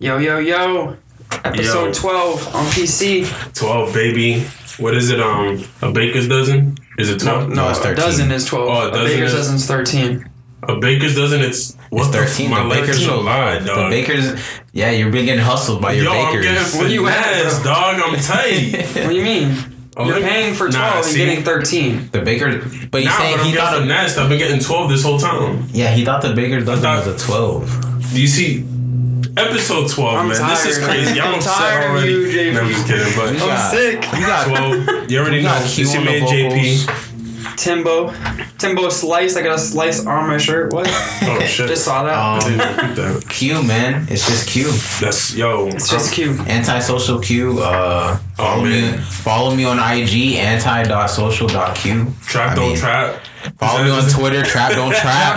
Yo, yo, yo. Episode Yo. 12 on PC. 12, baby. What is it? Um, a baker's dozen? Is it 12? No, it's a 13. dozen is 12. Oh, a a dozen baker's is- dozen's 13. A baker's dozen, it's. What 13. The, The, my bakers baker's so lied, The bakers, yeah, you're being getting hustled by your Yo, I'm bakers. getting Where you at, dog. I'm tight. What do you mean? You're let paying for 12 Nah, and see? getting 13. the baker, but he's nah, saying but he getting thought. A, finessed. I've been getting 12 this whole time. yeah, he thought the bakers dozen thought- was a twelve. Do you see? Episode 12, I'm man. This is crazy. I'm, I'm upset tired of already. you, JP. No, I'm just kidding, but. We got- sick. You got 12. You already we know. got Q It's your man JP. Timbo. Timbo slice. I got a slice on my shirt. What? Oh, shit. Just saw that. I Um, didn't even peep that. Q man, it's just Q. That's, yo. it's just cute. Antisocial Q. Uh, follow man. me. Follow me on IG. Anti.social.q. Trap I don't mean, trap. Follow me on Twitter. Trap don't trap.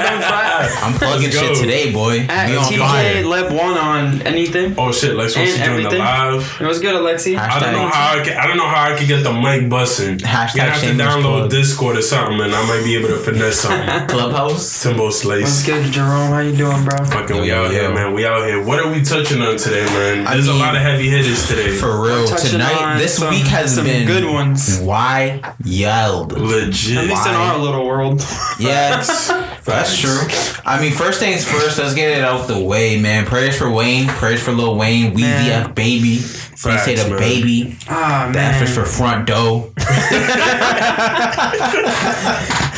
I'm plugging shit today, boy. At we on TJ fire. Leb one on anything. Oh shit! Like supposed to And the everything. live. It was good, Alexi. Hashtag- I don't know how I can, I don't know how I can get the mic busting. Hashtag you have to download plug. Discord or something, and I might be able to finesse something. Clubhouse. Timbo Slice. What's Slice. good, Jerome? How you doing, bro? Fucking, Yo, we yo, out yo. here, man. We out here. What are we touching on today, man? I There's a lot of heavy hitters today. For real. Tonight, this some- week has some been good ones. Why yelled? Legit. At least in our little world. Yes, that's true. I mean, first things first. Let's get it out the way, man. Prayers for Wayne. Prayers for Lil Wayne. Weezy Man. F baby. When you say the man. baby, Ah the F man. is for front door.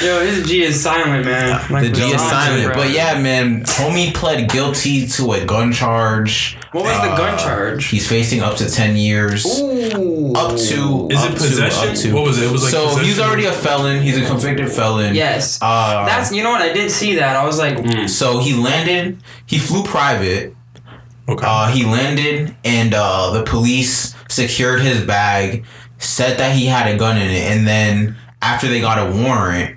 Yo, his G is silent, man. Like The G is silent. bro. But yeah, man, homie pled guilty to a gun charge. What was the Uh, gun charge? He's facing up to ten years. Ooh. Up to Is up it to- possession? up to. What was it? It was like so he's already a felon. He's a convicted felon. Yes. Uh, That's you know what I did see that. I was like, Mm. so he landed. He flew private. Okay. Uh, he landed, and uh, the police secured his bag, said that he had a gun in it, and then after they got a warrant,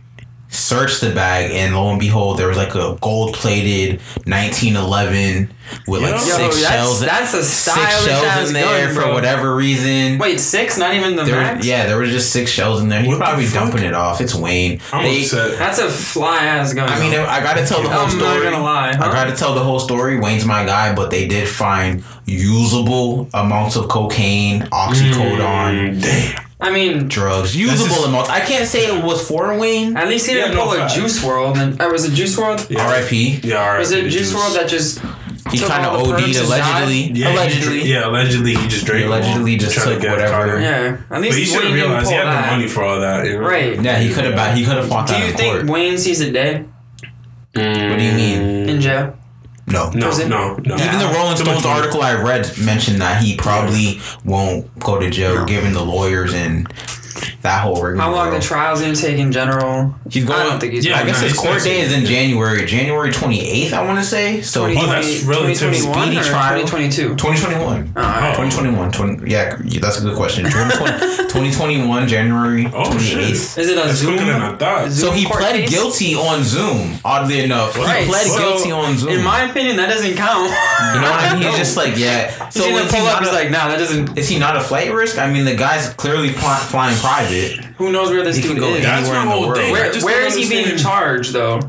searched the bag, and lo and behold, there was like a gold-plated 1911 with like Yo, six that's- shells. that's a six shells in there gun, for bro. whatever reason. wait, six? Not even the There, max? yeah, there were just six shells in there. He's What the probably fuck? dumping it off. It's Wayne. I'm They- upset. That's a fly ass gun. I mean, though. I gotta tell the whole I'm story. not gonna lie. I gotta tell the whole story. Wayne's my guy, but they did find usable amounts of cocaine, oxycodone, Mm, damn. I mean, drugs. Usable is- amounts. I can't say it was for Wayne. at least he didn't no pull a facts. Juice WRLD. And or was it Juice WRLD? Yeah. R.I.P. Yeah, alright. Was it Juice WRLD that just He kind of OD'd perks allegedly. Yeah, allegedly. dr- yeah, allegedly he just drank. He allegedly just trying to took get whatever. Carter. Yeah, at But he should have realized he had that. the money for all that. You know? Right. Yeah, he could have. He could have fought Do that you in think court. Wayne sees a day What do you mean? in jail? No. No, Prison? no, no. Even the Rolling Stones article I read mentioned that he probably won't go to jail, given the lawyers and that whole rigmarole. How long the trial's gonna take in general? He's going. I don't think he's. Yeah, I guess his court day is in January, January 28th, I want to say. So Twenty- he- Oh, that's relatively 2021 speedy or trial. 2022. 2021. Oh, alright. 2021. 20, yeah, that's a good question. 2021, January Oh, 28th. shit. Is it a That's Zoom? than I thought. So he court pled case? guilty on Zoom, oddly enough. Right, He pled so, guilty on Zoom. In my opinion, that doesn't count. you know what I mean? He's just like, yeah. So So he's gonna he, pull up. not He's a, like, nah, that doesn't. is he not a flight risk? I mean, the guy's clearly pl- flying private. Who knows where this He dude can go is? That's my whole thing. world. Where, I just where don't is he being charged though?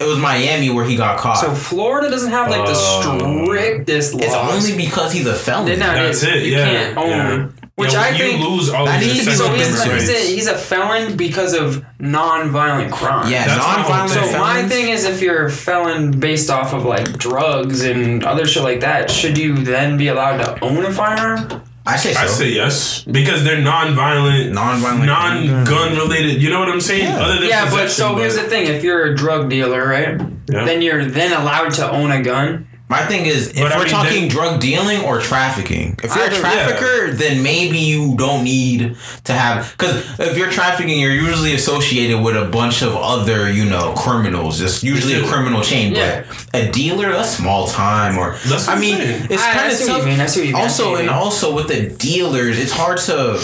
It was Miami where he got caught. So Florida doesn't have like the Oh. strictest laws. it's only because he's a felon. They're not- That's it. You yeah. can't own yeah. them. Which Yeah, I you think lose all that needs to be So he's, into. he's, a, he's a felon because of non-violent crime. yeah, That's my non-violent thing. So my thing is, if you're a felon based off of like drugs and other shit like that, should you then be allowed to own a firearm? I say so. I say yes because they're non-violent, Non-violent- non-gun mm. related. You know what I'm saying? Yeah. Other than Yeah, but possession, so here's the thing: if you're a drug dealer, right, Yeah. then you're then allowed to own a gun. My thing is, if But we're mean, talking then- drug dealing or trafficking, if you're Either- a trafficker, then maybe you don't need to have. Because if you're trafficking, you're usually associated with a bunch of other, you know, criminals. It's usually a criminal chain. Yeah. But a dealer, a small time, or That's what I mean, saying. it's I- I kind of see what you tough. mean, I see what you mean, Also, what and also with the dealers, it's hard to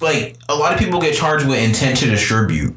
like. A lot of people get charged with intent to distribute,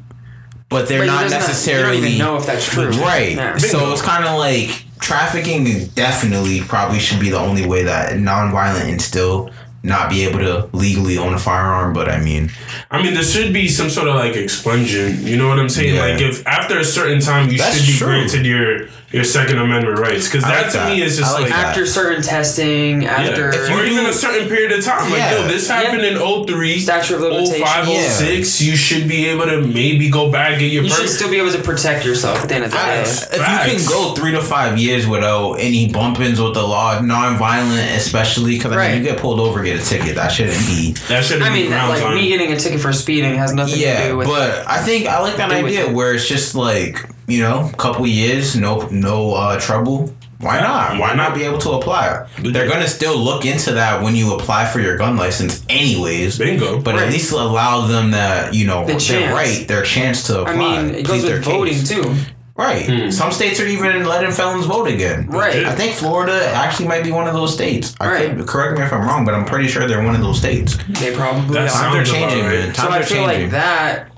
but they're But not doesn't- necessarily You don't even know if that's true. Right. Yeah. So it's kind of like trafficking definitely probably should be the only way that nonviolent and still not be able to legally own a firearm. But I mean, I mean, there should be some sort of like expungement. You know what I'm saying? Yeah. Like, if after a certain time, you That's should be true. granted your your Second Amendment rights, because that like to that. me is I just like like. that. After certain testing, after yeah. or even a certain period of time. Like, Yeah. yo, this happened in 03, statute of 05, limitations. 06. You should be able to maybe go back get your You should still be able to protect yourself at the end of the day. if you can go three to five years without any bump-ins with the law, non-violent, especially because I Right. mean, you get pulled over, get a ticket. That shouldn't be. That should I be mean, grounds like on. me getting a ticket for speeding has nothing to Yeah, do with. but I think I like that idea it. where it's just like you know, couple years, no no uh, trouble. Why not? Why Why not not? be able to apply? They're gonna still look into that when you apply for your gun license, anyways. Bingo. But Right. at least allow them that you know The their right, their chance to apply. I mean, it goes with voting case. too. Right. Hmm. Some states are even letting felons vote again. Right. I think Florida actually might be one of those states. I Right. could, correct me if I'm wrong, but I'm pretty sure they're one of those states. They probably That are. Times are Sounds about changing, right. man. So Times I are feel changing. like that.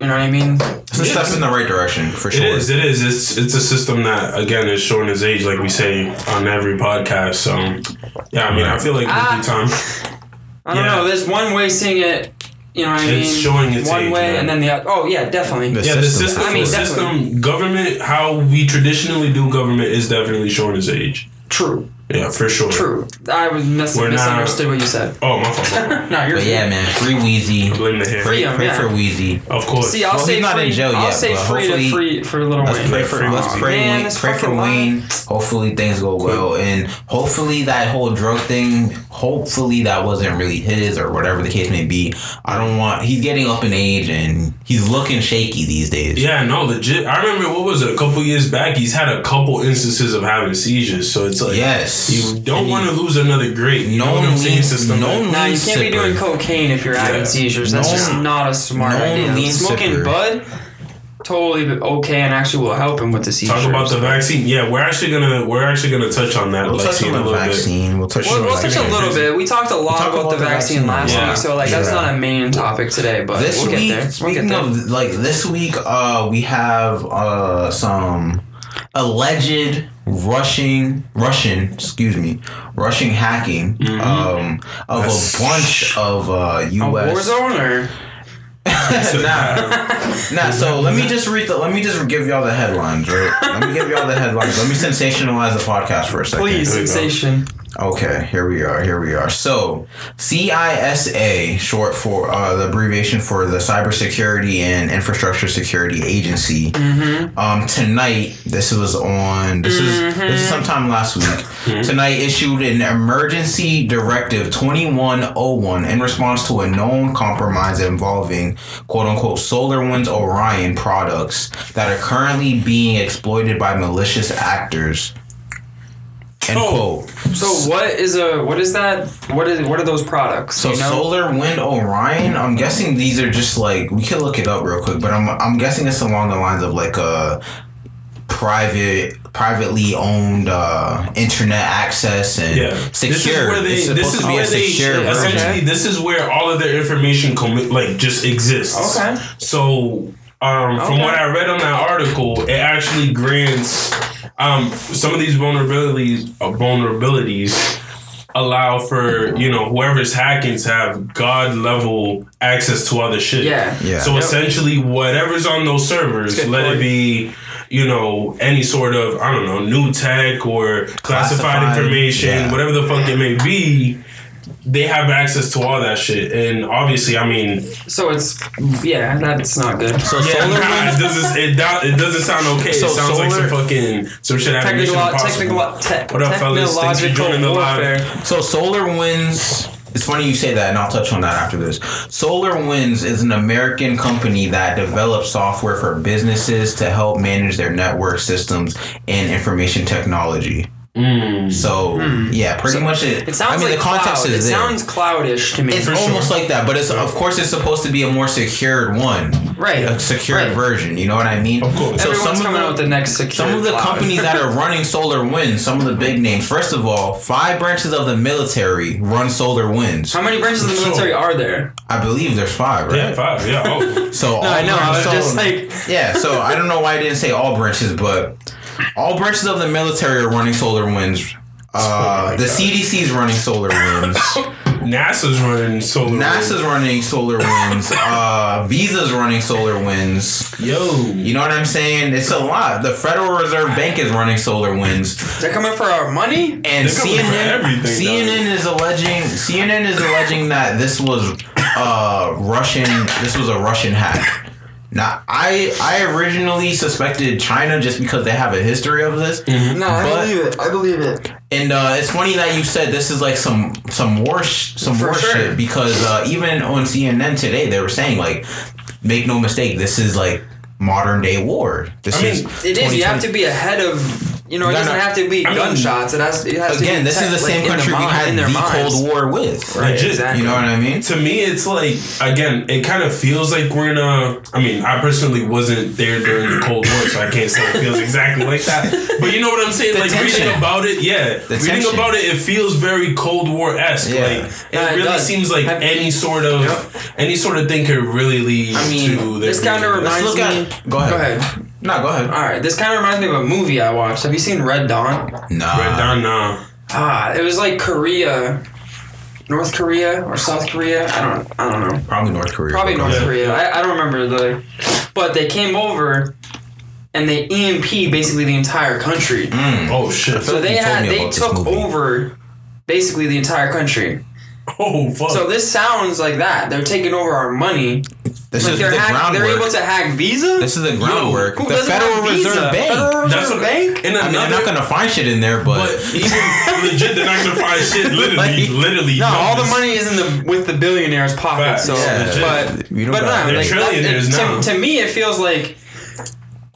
You know what I mean? it's a step in the right direction for sure. is. It is. It's it's a system that again is showing its age, like we say on every podcast. So yeah, I mean, I feel like Ah. every time. I don't Yeah. know. There's one way seeing it. You know what I mean? It's showing its one age, way, man. and then the other. Oh yeah, definitely. The Yeah, the system. system, I mean, the system, government, how we traditionally do government is definitely showing its age. True. Yeah, for sure. True. I was mis- We're not- misunderstood what you said. Oh, my fault. no, you're. But yeah, man, free Weezy. Blame the hair. Pray, him, pray yeah. for Weezy. Of course. See, I'll Well, say he's not free. in jail I'll yet, say but free to hopefully- free for Little Let's Wayne. pray for let's pray man, Wayne, pray for Wayne. Hopefully things go well, and hopefully that whole drug thing. Hopefully that wasn't really his or whatever the case may be. I don't want. He's getting up in age and he's looking shaky these days. Yeah, no, legit. I remember what was it? A couple years back, he's had a couple instances of having seizures. So it's like, Yes. You don't want to lose another great. You No know what one I'm saying? leans- System. no one Nah, you can't be doing cocaine if you're having Yeah. seizures. That's No just not a smart no idea. leans Smoking sipper. bud, totally okay, and actually will help him with the seizures. Talk about the vaccine. Yeah, we're actually gonna we're actually gonna touch on that We'll touch on a the little bit. vaccine. We'll touch We'll, on we'll touch a little bit. We talked a lot talked about, about the the vaccine, vaccine last Yeah. week, so like that's Yeah. not a main topic today. But this we'll week, get there. We'll get there. of like this week, uh, we have uh some alleged rushing Russian, excuse me, Russian hacking Mm-hmm. um of That's- a bunch of uh a U.S. Warzone or nah, nah. So let me just read the. Let me just give y'all the headlines, right? Let me give y'all the headlines. Let me sensationalize the podcast for a second. please There you go. Okay, here we are. Here we are. So, CISA, short for uh, the abbreviation for the Cybersecurity and Infrastructure Security Agency. Um, tonight, this was on. This is this is sometime last week. Tonight, issued an emergency directive 2101 in response to a known compromise involving quote unquote SolarWinds Orion products that are currently being exploited by malicious actors. End Oh. quote. So what is a what is that? What is what are those products? So you know? Solar Wind Orion, I'm guessing these are just like we can look it up real quick, but I'm I'm guessing it's along the lines of like a private privately owned uh internet access and Yeah, secure. This is where they. it's supposed This is to be where a they. secure version. Essentially, this is where all of their information commi- like just exists. Okay. So, um, from what I read on that article, it actually grants um some of these vulnerabilities. Uh, vulnerabilities allow for you know whoever's hacking to have god level access to other shit. Yeah. Yeah. So Yep. essentially, whatever's on those servers, let point. it be, you know, any sort of I don't know, new tech or classified, Classified, information, yeah. whatever the fuck it may be. They have access to all that shit, and obviously, I mean, So it's yeah, that's not good. So yeah, Solar nah, it doesn't. It, do- it doesn't sound okay. So it sounds like some fucking some shit out of Mission Technical, technical, te- What up, fellas? Thanks for joining the live. So Solar Winds. It's funny you say that, and I'll touch on that after this. Solar Winds is an American company that develops software for businesses to help manage their network systems and information technology. Mm. So yeah, pretty much it. It sounds I mean, like the context cloud. is It there. sounds cloudish to me. it's For almost sure. like that, but it's of course it's supposed to be a more secured one, right. a secured Right. version. You know what I mean? Of course. So Everyone's some of the, out the next secure some of the cloud. companies that are running Solar Winds, some of the big names. First of all, five branches of the military run Solar Winds. How many branches of the So- military are there? I believe there's five, right? Yeah, five. Yeah. Oh. So No, I know. I was so- just like, yeah. So I don't know why I didn't say all branches, but all branches of the military are running Solar Winds. Uh, my the God. CDC is running Solar Winds. NASA's running solar. Winds. NASA's running solar winds. Uh, Visa's running solar winds. Yo. You know what I'm saying? It's a lot. The Federal Reserve Bank is running solar winds, They're coming for our money. and They're coming for CNN everything, CNN is alleging CNN is alleging that this was uh Russian. This was a Russian hack. Now, I I originally suspected China just because they have a history of this. No, I believe it. I believe it. And uh, it's funny that you said this is like some some war sh- some For war sure. shit because uh, even on CNN today they were saying like, make no mistake, this is like modern day war. This I mean, is It is. You have to be ahead of. You know, it doesn't no. have to be I mean, gunshots. It has. It has Again, to be this is the same in their country we mind- had in the minds. Cold War with. Right. Legit. Exactly. You know what I mean? To me, it's like again, it kind of feels like we're in a. I mean, I personally wasn't there during the Cold War, so I can't say it feels exactly like that. But you know what I'm saying? The like tension. reading about it, yeah, The reading tension. about it, it feels very Cold War esque. Yeah. Like it Yeah, it really does. seems like Have- any sort of any sort of thing could really lead I mean, to this kinda reminds me- at. Go ahead. Go ahead. No, go ahead. All right. This kind of reminds me of a movie I watched. Have you seen Red Dawn? Nah. Red Dawn, nah. Ah, it was like Korea, North Korea or South Korea. I don't. I don't know. Probably North Korea. Probably North ahead. Korea. I, I don't remember the. But they came over, and they EMP basically the entire country. Mm. Oh shit. So they had they took over basically the entire country. Oh fuck. So this sounds like that. They're taking over our money. This Like is they're the hack, they're able to hack Visa. This is the groundwork. Who the Federal have Visa? Reserve Bank. Federal That's Reserve what- Bank. And I mean, they're not gonna find shit in there, but, but even legit, they're not gonna find shit. Literally, Like- literally. No, all the money is in the with the billionaires' pockets. So, Yeah, but you know but about no, They're like that, trillionaires it- now. to, to me, it feels like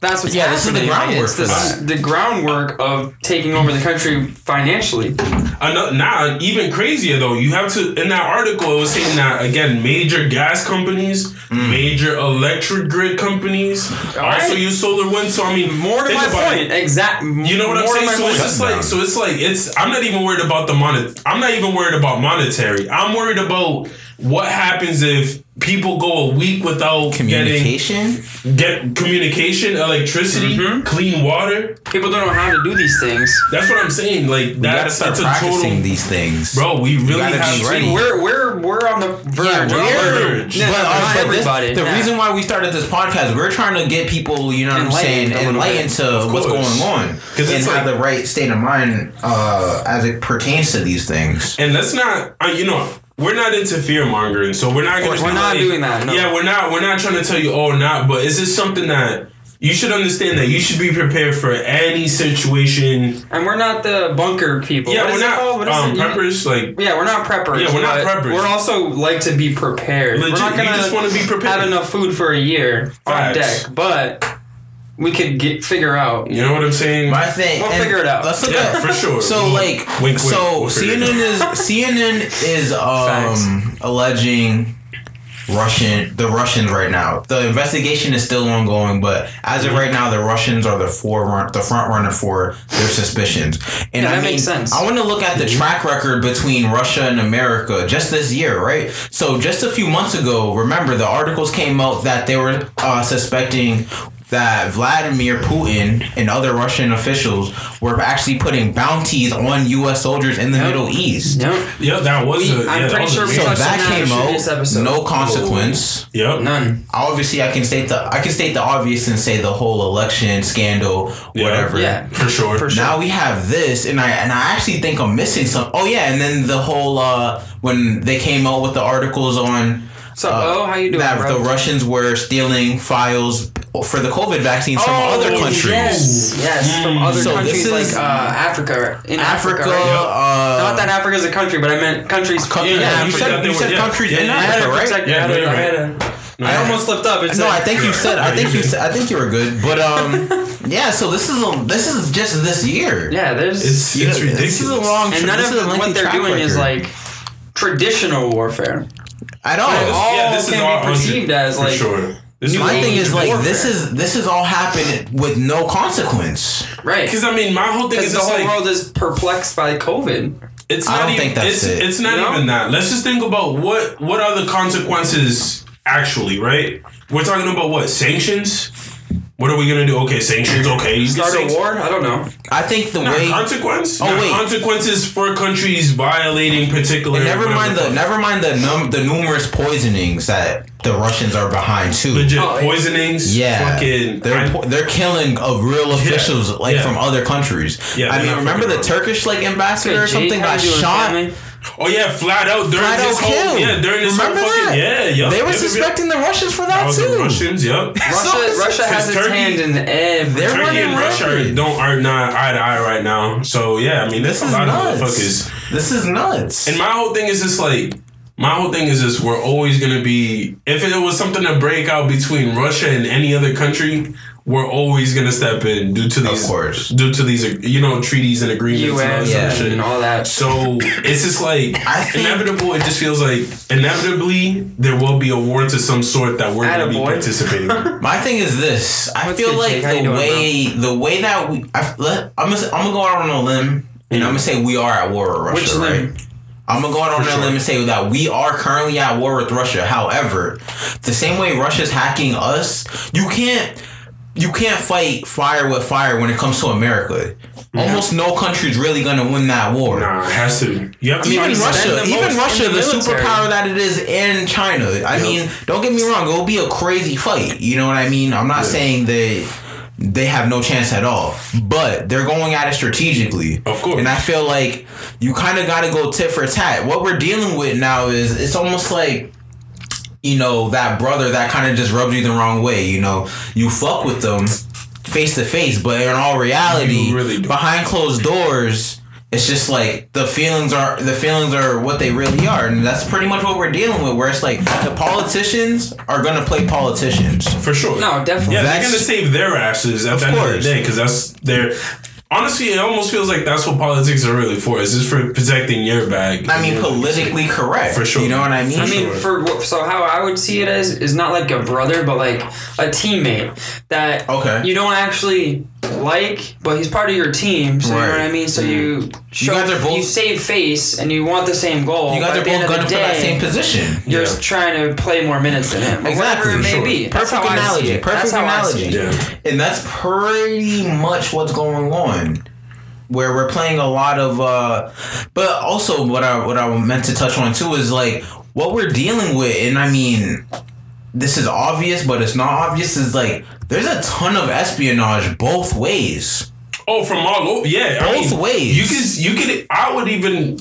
that's what's Yeah, this is the groundwork it's for this- that. The groundwork of taking over the country financially. Ano- Nah, even crazier though. You have to in that article. It was saying that again, major gas companies, Mm. major electric grid companies also Alright. use solar wind. So I mean, More to my point. it. Exact. You know what I'm saying? So it's just like so it's like it's. I'm not even worried about the monet. I'm not even worried about monetary. I'm worried about what happens if people go a week without getting communication. get communication, electricity, Mhm. clean water. People don't know how to do these things. That's what I'm saying. Like We gotta that's start that's a practicing total. these things, Bro, we really gotta have to. ready. We're we're we're on the verge. Yeah, we're on the verge. Yeah, but, not uh, but this- everybody. the yeah. reason why we started this podcast, we're trying to get people, you know what I'm saying, Enlightened a little enlightened to what's course. going on, 'Cause and it's have like- the right state of mind uh, as it pertains to these things. And let's not, uh, you know, we're not into fear mongering, so we're not going to. we're not doing that, no. Yeah, we're not. We're not trying to tell you, oh, not. But is this something that you should understand that you should be prepared for any situation? and we're not the bunker people. Yeah, What we're is not called? What is um, it? Preppers. Like, Yeah, we're not preppers. Yeah, we're not preppers. We're also like to be prepared. Legit, we're not gonna just wanna be prepared. have enough food for a year on deck, but we could get figure out. you know what I'm saying? My thing, We'll and figure it out. Let's look Yeah, at for sure. So We'll- like, wink, wink, so we'll CNN is CNN is um alleging Russian the Russians right now. The investigation is still ongoing, but as of right now, the Russians are the forerun the front runner for their suspicions. And Yeah, I that mean, makes sense. I want to look at the track record between Russia and America just this year, right? So just a few months ago, remember the articles came out that they were uh, suspecting that Vladimir Putin and other Russian officials were actually putting bounties on U.S. soldiers in the Yep. Middle East. Yep. yeah, that was. We- a, I'm yeah, that pretty was sure we major- So that on that came a previous out, episode. no consequence. Yep. None. Obviously, I can state the I can state the obvious and say the whole election scandal, Yeah. whatever. Yeah. For sure. For sure. Now we have this, and I and I actually think I'm missing some. Oh yeah, and then the whole uh when they came out with the articles on So, uh, oh, how you doing, that bro? the Russians were stealing files for the COVID vaccines from Oh, other countries. Yes, yes, from other So countries this is- like uh, Africa. In Africa, Africa, right? uh, Not that Africa is a country, but I meant countries. Co- in yeah, you said you said Yeah. countries in Yeah, I Africa, right? protect. Yeah, I, had no, to, you're I, right. I almost slipped up. It's No, a- I think you said. I think you said. I think you were good, but um, yeah. So this is a, this is just this year. Yeah, there's. It's Yeah, ridiculous. This is a long. and none of is what they're track doing is like traditional warfare. at all. But all yeah, this can all be perceived as for like sure. This My thing is like warfare. this is this is all happening with no consequence. right. because I mean, my whole thing is the whole like world is perplexed by COVID. it's I not don't even, think that's it's, it. It's not You know? even that. Let's just think about what what are the consequences actually, right? We're talking about what sanctions. What are we gonna do? Okay, sanctions. Okay, you Start a sanctions. war? I don't know. I think the Not way consequence. Oh, Not wait. consequences for countries violating particular. and never mind the never mind the num the numerous poisonings that the Russians are behind too. legit Oh, poisonings. Yeah, fucking. they're po- they're killing of real officials like yeah. from other countries. Yeah, I mean, remember the. Turkish like ambassador or something got shot. family? oh yeah, flat out during Flat this out whole killed. yeah during this Remember whole fucking that? yeah yeah. They were suspecting the Russians for That that too. the Russians. Yep. Russia, So- Russia has since its Turkey- hand in everything. They're Turkey running and Russia rampant. don't are not eye to eye right now. So yeah, I mean, This there's is a lot nuts. of motherfuckers. This is nuts. And my whole thing is just like, my whole thing is just we're always gonna be. If it was something to break out between Russia and any other country, we're always gonna step in due to these, course. due to these, you know, treaties and agreements and all Yeah. other shit. and all that. So it's just like I think- inevitable. It just feels like inevitably there will be a war to some sort that we're gonna be Attaboy. participating. in. My thing is this. I What's feel like Jake? How the doing, way the way that we I, i'm gonna I'm gonna go out on a limb and I'm gonna say we are at war with Russia, Which right? limb? I'm gonna go out on For a sure. limb and say that we are currently at war with Russia. However, the same way Russia's hacking us, you can't you can't fight fire with fire when it comes to America. Almost no country's really gonna win that war. Nah, it has to. You have to Even we be spend Russia, the even Russia, the, the superpower that it is in China. I Yeah. mean, don't get me wrong, it will be a crazy fight. You know what I mean? I'm not Yeah. saying they they have no chance at all, but they're going at it strategically. Of course. And I feel like you kind of got to go tit for tat. What we're dealing with now is it's almost like you know that brother that kind of just rubs you the wrong way. You know, you fuck with them face to face, but in all reality, really behind closed doors, it's just like the feelings are the feelings are what they really are, and that's pretty much what we're dealing with. Where it's like the politicians are gonna play politicians. for sure. No, definitely. Yeah, they're gonna save their asses at Of the end of the day because that's their. Honestly, it almost feels like that's what politics are really for. Is just for protecting your bag. I mean, politically correct. For sure. You know what I mean? I mean, Sure. for so how I would see it as is not like a brother, but like a teammate that Okay. you don't actually like, but he's part of your team. So you know what I mean. So you show guys are both- you save face and you want the same goal. you guys but are at the both of gunning for that same position. You're Yeah. trying to play more minutes than him. Exactly, Whatever it may sure. be. Perfect how analogy. it. Perfect That's how I see analogy. it. Yeah. and that's pretty much what's going on where we're playing a lot of uh but also what i what i meant to touch on too is like what we're dealing with and i mean this is obvious but it's not obvious is like there's a ton of espionage both ways Oh, from all over. Yeah, I Both mean, ways. You could, you could. I would even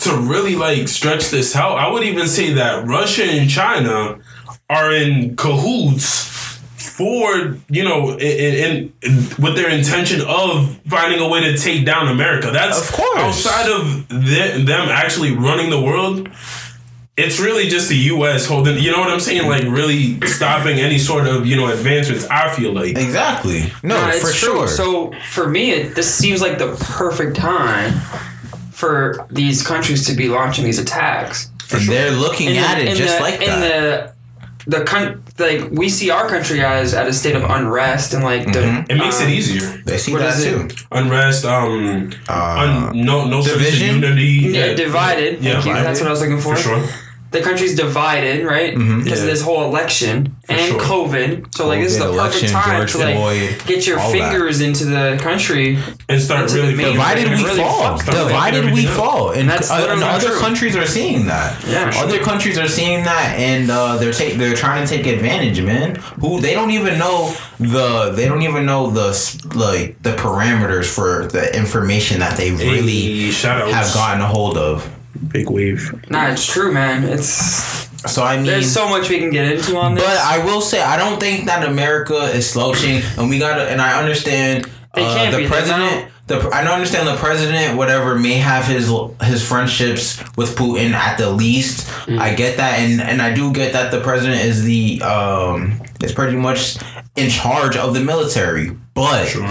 to really like stretch this out. I would even say that Russia and China are in cahoots for you know, in, in, in with their intention of finding a way to take down America. That's Of course. outside of the, them actually running the world. It's really just the U.S. holding, you know what I'm saying? Like really stopping any sort of you know advancements. I feel like exactly no No, it's for true. sure So for me, it, this seems like the perfect time for these countries to be launching these attacks. and they're looking In the- at it just the- like in that the the con- like we see our country as at a state of unrest and like the, Mhm. it makes um, it easier. they see what that is it? too unrest, um, uh, un, no, no division? unity. Yeah, divided. Yeah, Thank you. That's what I was looking for. for sure. The country's divided, right? Mhm. Because of this whole election and sure. COVID. So like this is the COVID, perfect election, time George to like Floyd, get your all that. fingers into the country. And start Into the really main- Divided we really fall. fucked up. Divided we fall, and, That's uh, and other true. countries are seeing that. Yeah, sure. other countries are seeing that, and uh, they're take they're trying to take advantage, man. Who they don't even know the they don't even know the like the parameters for the information that they really Hey, have gotten a hold of. Big wave. Nah, it's true, man. It's So I mean, there's so much we can get into on this. But I will say, I don't think that America is slouching, and we gotta. And I understand They uh, can't the be, they president. The I don't understand the president. Whatever may have his his friendships with Putin at the least. Mm. I get that, and and I do get that the president is the um is pretty much in charge of the military, but. Sure.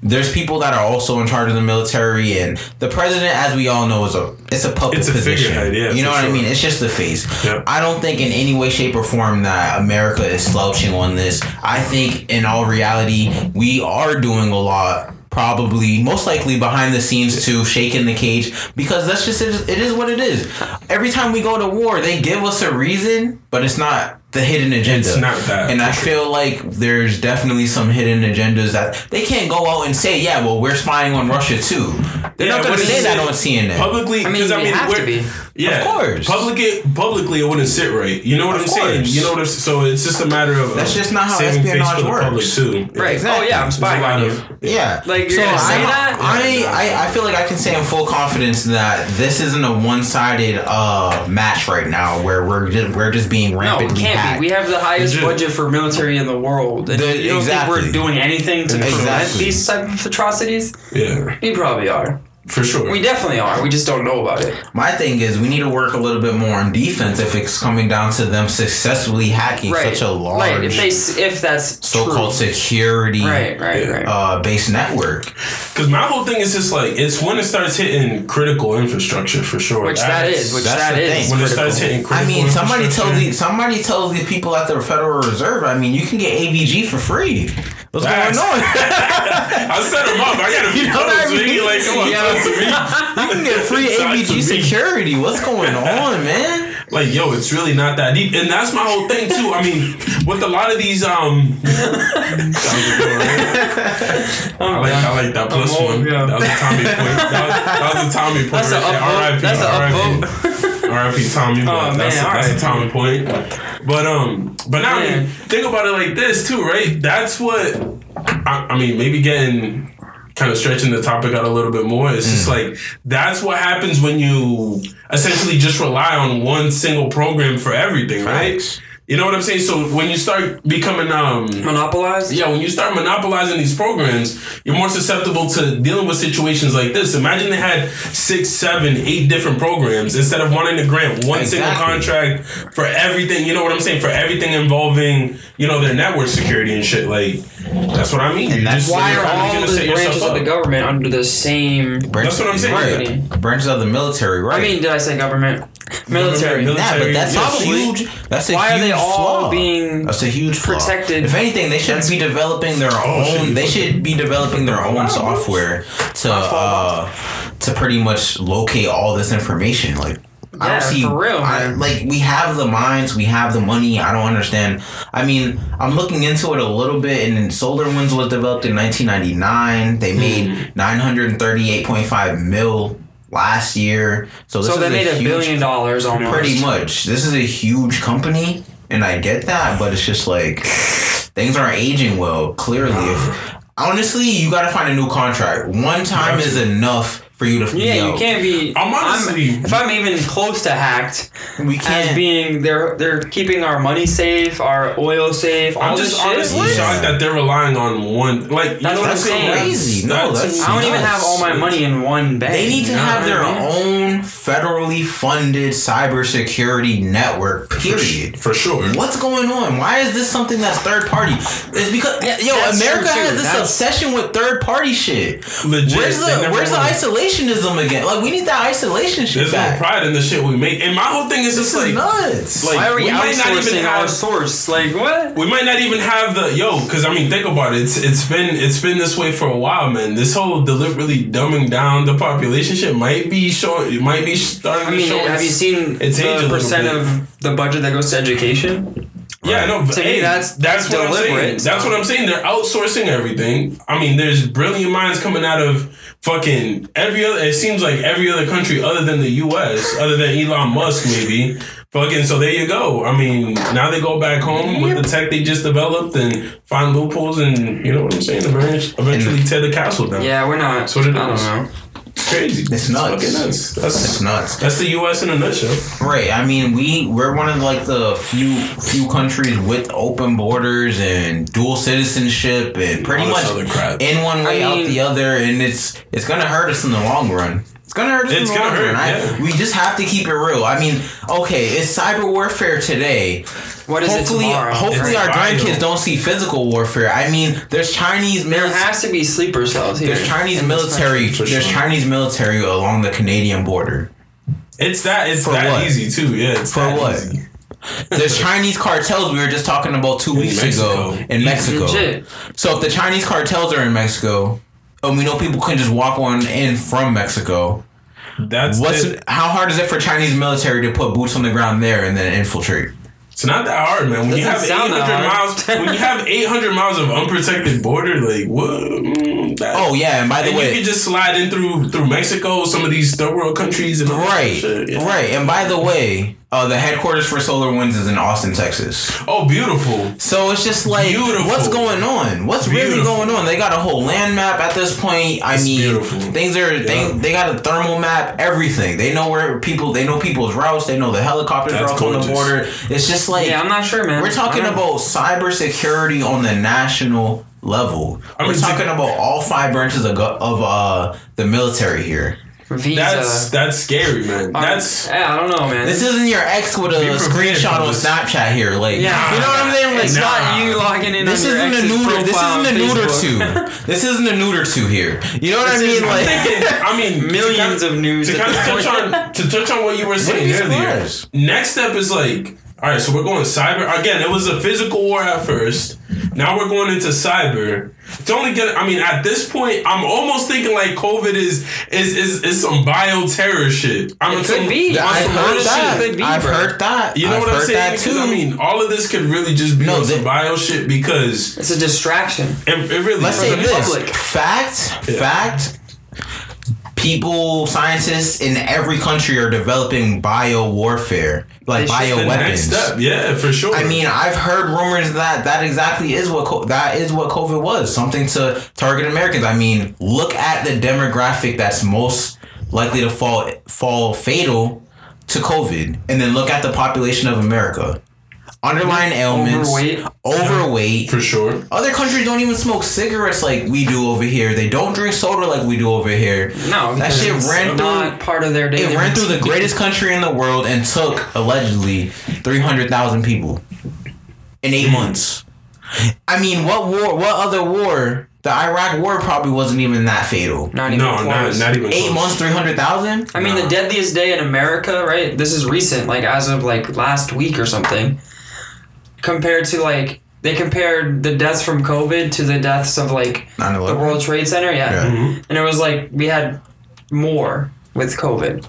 There's people that are also in charge of the military, and the president, as we all know, is a it's a puppet It's a position. figurehead, yeah, you know what I mean? It's just the face. Yeah. I don't think in any way, shape, or form that America is slouching on this. I think in all reality, we are doing a lot. Probably, most likely behind the scenes too, shaking the cage because that's just it. It is what it is. Every time we go to war, they give us a reason, but it's not the hidden agenda. It's not that, And I sure. feel like there's definitely some hidden agendas that they can't go out and say, yeah, well, we're spying on Russia too. They're Yeah, not going to say that on CNN. Publicly, I mean, 'cause, they have to we're- be. Yeah, Of course. Publicly, publicly, it wouldn't sit right. You know what Of I'm saying? You know what I'm So it's just a matter of That's just not how espionage for the public works. too. Right. Exactly. Oh yeah, I'm spying on you. of- Yeah. Like, you're gonna say I, that? I, I, I feel like I can say in full confidence that this isn't a one-sided uh, match right now where we're just, we're just being No, rampantly can't hacked. We have the highest Legit. budget for military in the world. And The- you don't exactly. think we're doing anything to prevent these type of atrocities? Yeah, We probably are. For sure. We definitely are. We just don't know about it. My thing is, we need to work a little bit more on defense if it's coming down to them successfully hacking Right. such a large Like if they if that's so-called true. security Right, right, right. uh, based network. Because my whole thing is just like it's when it starts hitting critical infrastructure for sure. which that That's- which that's that the is. thing. when it starts hitting critical. I mean, somebody tell infrastructure. the somebody tell the people at the Federal Reserve. I mean, you can get AVG for free. What's Facts. going on? I set them up. I got a few You know what I clothes, mean? man. Like, come on, Yeah. talk to me. you can get free Talk to AVG security. What's going on, man? Like, yo, it's really not that deep, and that's my whole thing too. I mean, with a lot of these, um, that was a good one. I like, I like that plus I'm old, one. yeah. That was a Tommy point. That was, that was a Tommy point. That's an right there. upvote. R.I.P. That's an R.I.P. upvote. R.I.P. Tommy. But Oh, that's, man, a, that's a R.I.P. Tommy point. But um, but now I Man. mean, think about it like this too, right? That's what I, I mean. Maybe getting kind of stretching the topic out a little bit more. It's Mm. just like that's what happens when you essentially just rely on one single program for everything, right? Facts. You know what I'm saying? So when you start becoming um Monopolized. yeah, when you start monopolizing these programs, you're more susceptible to dealing with situations like this. Imagine they had six, seven, eight different programs instead of wanting to grant one single contract for everything. You know what I'm saying? For everything involving, you know, their network security and shit. Like, that's what I mean. And You're that's just- Why you're all the branches of the government under the same? Branches- what I'm saying. Right. Branches of the military, right? I mean, did I say government? Military. Government, yeah, but that's Yeah, a huge. That's a Why are huge they all flaw. being That's a huge flaw. protected? If anything, they should be developing their Oh, own. They should be developing their own software to uh, to pretty much locate all this information. Like. I don't see, for real, I, like we have the minds, we have the money. I don't understand. I mean, I'm looking into it a little bit, and then SolarWinds was developed in 1999. They Hmm. made 938.5 mil last year. So this So is they made a billion dollars almost. Pretty much. This is a huge company, and I get that, but it's just like things aren't aging well. Clearly, if honestly, you got to find a new contract. One time is enough for you to. Yeah, yo, you can't be. I'm honestly- if I'm even close to hacked, We as can't. being they're they're keeping our money safe, our oil safe, all I'm just shit. honestly Yeah. shocked that they're relying on one. Like, you That's know what what I'm I'm saying? saying. Crazy. No, that's- I don't even have all my money in one bank. They need to you have their I own federally funded cybersecurity network. Period. For sure. What's going on? Why is this something that's third party? It's because yo, that's America true, has this That's- obsession with third party shit. Legit, Where's the never Where's the wanna- isolationism again? Like we need that isolation shit There's no pride in the shit we make. And my whole thing is This just is like, nuts. like- Why are we, We might not even have- our source? Like what? we might not even have the yo, because I mean, think about it. It's it's been it's been this way for a while, man. This whole deliberately dumbing down the population shit might be showing. It might be starting I to mean, show. have you seen it's aged a the little percent of the budget that goes to education? Yeah, no. To me, hey, that's- that's that's what I'm saying. That's what I'm saying. They're outsourcing everything. I mean, there's brilliant minds coming out of fucking every other. It seems like every other country other than the U.S., other than Elon Musk, maybe. Fucking. So there you go. I mean, now they go back home with the tech they just developed and find loopholes and you know what I'm saying. Eventually, eventually tear the castle down. Yeah, we're not. That's what it I don't know. It's crazy. It's nuts. fucking nuts. That's It's nuts. that's the U.S. in a nutshell. Right. I mean, we we're one of like the few few countries with open borders and dual citizenship and pretty much crap. in one way I out the other, and it's it's gonna hurt us in the long run. It's gonna hurt us It's in the gonna hurt, run. I- we just have to keep it real. I mean, okay, it's cyber warfare today. What is hopefully, it tomorrow? hopefully It's our vital. grandkids don't see physical warfare. I mean, there's Chinese there military. has to be sleeper cells here. There's Chinese in military. country. There's sure. Chinese military along the Canadian border. It's that. It's For that what? easy too. Yeah. It's For that what? easy. There's Chinese cartels we were just talking about two weeks Mexico. ago in Mexico. Legit. So if the Chinese cartels are in Mexico, and we know people can just walk on in from Mexico, That's what's it. how hard is it for Chinese military to put boots on the ground there and then infiltrate? It's not that hard, man. When you have Doesn't eight sound hundred miles, when you have eight hundred miles of unprotected border, like what? that- Oh yeah, and by the and way, you can just slide in through through Mexico, some of these third world countries, and right, shit, yeah. right, and by the way, uh, the headquarters for Solar Winds is in Austin, Texas. Oh, beautiful. So it's just like, Beautiful. what's going on? What's really going on? They got a whole land map at this point. I It's mean, beautiful. things are Yeah. they they got a thermal map, everything. They know where people, they know people's routes. They know the helicopter That's routes on the border. It's just like Yeah, I'm not sure, man. we're talking I don't about cybersecurity on the national level. I we're talking about all five branches of go- of uh the military here. Visa. That's that's scary, man. Um, That's yeah, I don't know, man. This isn't your ex with a screenshot for on. Snapchat here, like yeah, you know what I'm saying? Like, It's Nah. not you logging in. This on isn't a ex's neuter. This isn't a neuter Facebook. two. This isn't a neuter two here. You know what I This is- mean? I'm Like, thinking, I mean, Millions of news To kind of touch on to touch on what you were saying earlier. Next step is like, all right, so we're going cyber again. It was a physical war at first. Now we're going into cyber. It's only gonna. I mean, at this point, I'm almost thinking like COVID is is is, is some bioterror shit. I'm It some- could be. on I've some heard real that. shit. could be, I've bro. heard that. You know I've what I'm heard saying? that Because too. I mean, all of this could really just be No, on some they- bio shit because It's a distraction. it, it really. Let's say this: public. fact, Yeah. fact. People, scientists in every country are developing bio warfare, like bio weapons. Yeah, for sure. I mean, I've heard rumors that that exactly is what co- that is what COVID was, something to target Americans. I mean, look at the demographic that's most likely to fall fall fatal to COVID, and then look at the population of America. Underlying ailments, Overweight. overweight. for sure. Other countries don't even smoke cigarettes like we do over here. They don't drink soda like we do over here. No, that because shit it's ran through not part of their daily. it ran through the greatest country in the world and took allegedly three hundred thousand people in eight months. I mean, what war? What other war? The Iraq War probably wasn't even that fatal. Not even No, not, close. not even Eight close. months, three hundred thousand. I mean, the deadliest day in America, right? This is recent, like as of like last week or something. Compared to like they compared the deaths from COVID to the deaths of like the 9/11. World Trade Center, yeah. Yeah. Mhm. And it was like we had more with COVID,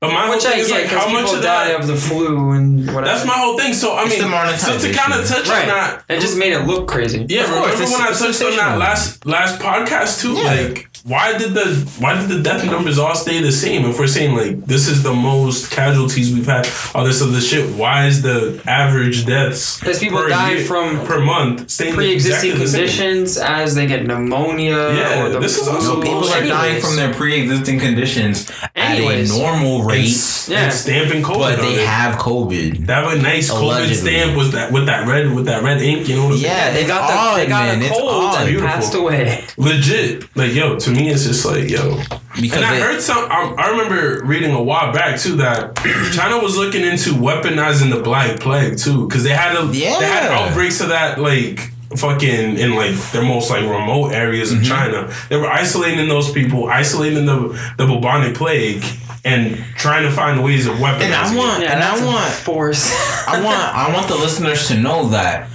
But my whole which I thing is like, how much people of die that? of the flu and whatever. That's my whole thing. So I It's mean, so to kind of touch on right. that. It just made it look crazy. Yeah, Of course, remember it's- when I it's touched on that last last podcast too? Yeah. Like, why did the why did the death numbers all stay the same? If we're saying like this is the most casualties we've had, all this other shit, why is the average deaths 'Cause people per die year- from per month staying Pre-existing exactly the same? conditions as they get pneumonia. Yeah, or the this is also No, people are dying from their pre-existing conditions Anyways. at a normal rate, s- Yeah. and stamping COVID. but they it. have COVID. They have a nice COVID stamp with that with that red with that red ink. You know what I'm saying? Yeah, They got the, odd, they got man. a cold and passed away. legit. Like yo, to me, it's just like yo. Because and I they- heard some. I, I remember reading a while back too that China was looking into weaponizing the Black Plague too, because they had a Yeah. they had outbreaks of that like fucking in like their most like remote areas Mm-hmm. of China. They were isolating those people, isolating the the bubonic plague, and trying to find ways of weaponizing. And I it. want, and I want, force. I want, I want the listeners to know that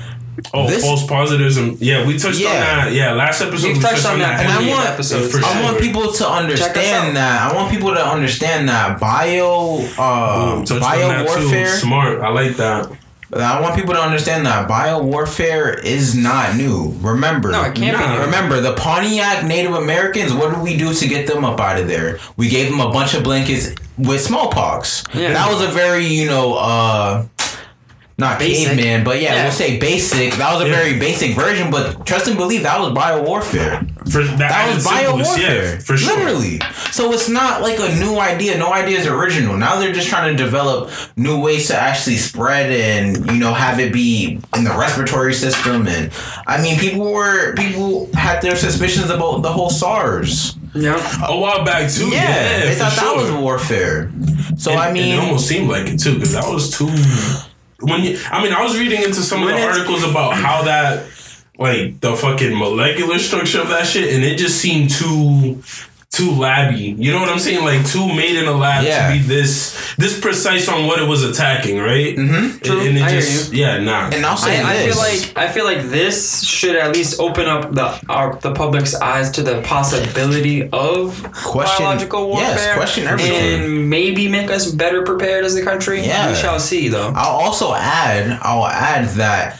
Oh, This- false positives and yeah, we touched on that. Yeah, last episode We've we touched on that And I want- episodes. for I sure. want people to understand that. I want people to understand that bio, uh, Boom, touched on bio that too. warfare. Smart, I like that. I want people to understand that bio warfare is not new. Remember, No, it can't be Nah. new. Remember the Pontiac Native Americans. What did we do to get them up out of there? We gave them a bunch of blankets with smallpox. Yeah. That was a very, you know, uh, not Basic. caveman, but yeah, Yeah. we'll say basic. That was a Yeah. very basic version, but trust and believe that was bio warfare. For that, That was bio symbols, warfare. yeah, for sure. Literally. So it's not like a new idea. No idea is original. Now they're just trying to develop new ways to actually spread and, you know, have it be in the respiratory system. And I mean, people were, people had their suspicions about the whole SARS. yeah. A while back too. Yeah. Yeah, they thought sure. that was warfare. So And- I mean, it almost seemed like it too, because that was too. When you, I mean, I was reading into some of the articles about how that, like the fucking molecular structure of that shit, and it just seemed too too labby. You know what I'm saying? Like too made in a lab Yeah. to be this this precise on what it was attacking, right? Mm-hmm. True. And it I hear just yeah, nah. And I'll say I, I feel like I feel like this should at least open up the our, the public's eyes to the possibility of Question- biological warfare. yes, question everything. and maybe make us better prepared as a country. Yeah. we shall see though. I'll also add, I'll add that.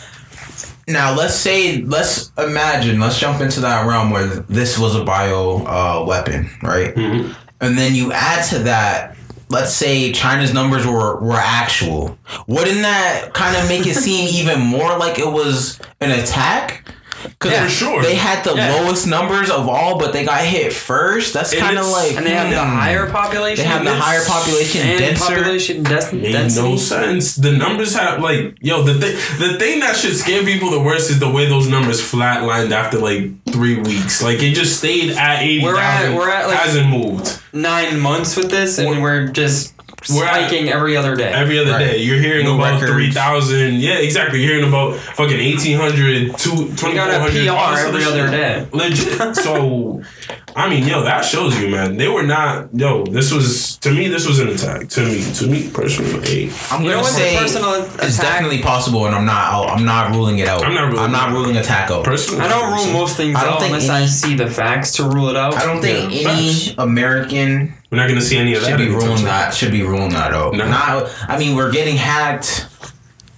Now let's say, let's imagine, let's jump into that realm where this was a bio uh, weapon, right? Mhm. And then you add to that, let's say China's numbers were were actual. Wouldn't that kind of make it seem even more like it was an attack? Because Yeah, sure. they had the Yeah. lowest numbers of all, but they got hit first. That's kind of like And they have the hmm. higher population. They have the higher population, and denser. population des- Made density. no sense. The numbers have like yo the thing the thing that should scare people the worst is the way those numbers flatlined after like three weeks. Like it just stayed at eighty We're at- we're at, like- hasn't moved Nine months with this, and We're- we're, just we're at- spiking every other day. every other Right. day. You're hearing New about records. three thousand. Yeah, exactly. You're hearing about fucking 1800, two- 2400. got a all this PR other every other day. Legit. So, I mean, yo, that shows you, man. They were not. Yo, this was to me. This was an attack. To me, to me personally. I'm gonna say personal it's attack? definitely possible, and I'm not. I'll- I'm not ruling it out. I'm not ruling I'm not ruling attack out. Personally, I don't rule most things I don't out think unless any- I see the facts to rule it out. I don't think Yeah, any facts. American We're not gonna see any of that. should be anytime ruling that. Should be ruling that out. No. Not. I mean, we're getting hacked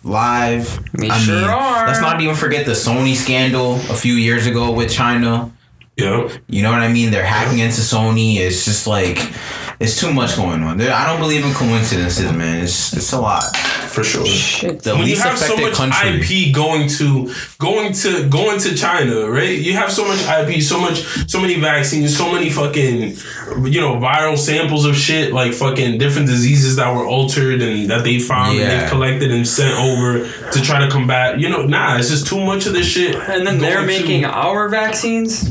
live. We I sure mean, are. Let's not even forget the Sony scandal a few years ago with China. Yo, You know what I mean? They're hacking into Sony. It's just like it's too much going on. There, I don't believe in coincidences, man. It's it's a lot. for sure. Shit. The when you least have so affected much country. IP going to going to going to China, right? You have so much IP, so much, so many vaccines, so many fucking, you know, viral samples of shit, like fucking different diseases that were altered and that they found and they've collected and sent over to try to combat. You know, nah, it's just too much of this shit. And then they're going to- making our vaccines.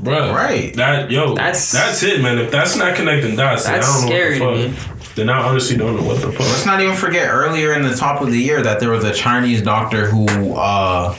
Bruh, Right. That yo, That's- that's that's it, man. If that's not connecting dots, then That's I don't know scary what to the me. fuck. Then I honestly don't know what the fuck. Let's not even forget earlier in the top of the year that there was a Chinese doctor who uh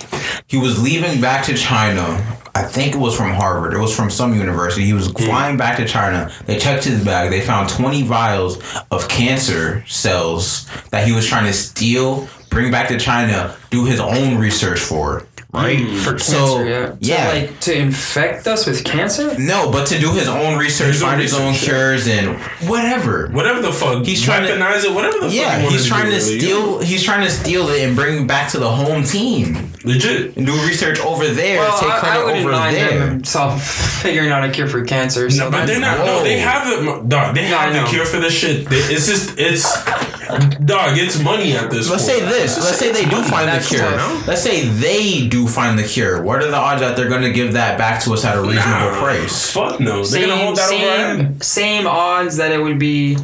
he was leaving back to China. I think it was from Harvard. It was from some university. He was flying back to China. They checked his bag. They found 20 vials of cancer cells that he was trying to steal, bring back to China, do his own research for. Right? Mm, for So, cancer, yeah. yeah. To, like to infect us with cancer? No, but to do his own research, His own find his own research, cures and whatever. Whatever the fuck, He's trying to- weaponize it. Whatever the fuck. Yeah, he's trying do, to really. steal. He's trying to steal it and bring it back to the home team Legit. and do research over there. Well, take I, credit I wouldn't over mind there. them self figuring out a cure for cancer. So No, but they're not. No, they have it. Dog, they No, have the cure for this shit. They, it's just, it's, dog. It's money at this. Let's point. say this. Let's say they do find the cure. Let's say they do find the cure. What are the odds that they're going to give that back to us at a reasonable Nah, price? Fuck no. They're gonna same, hold that over same, same odds that it would be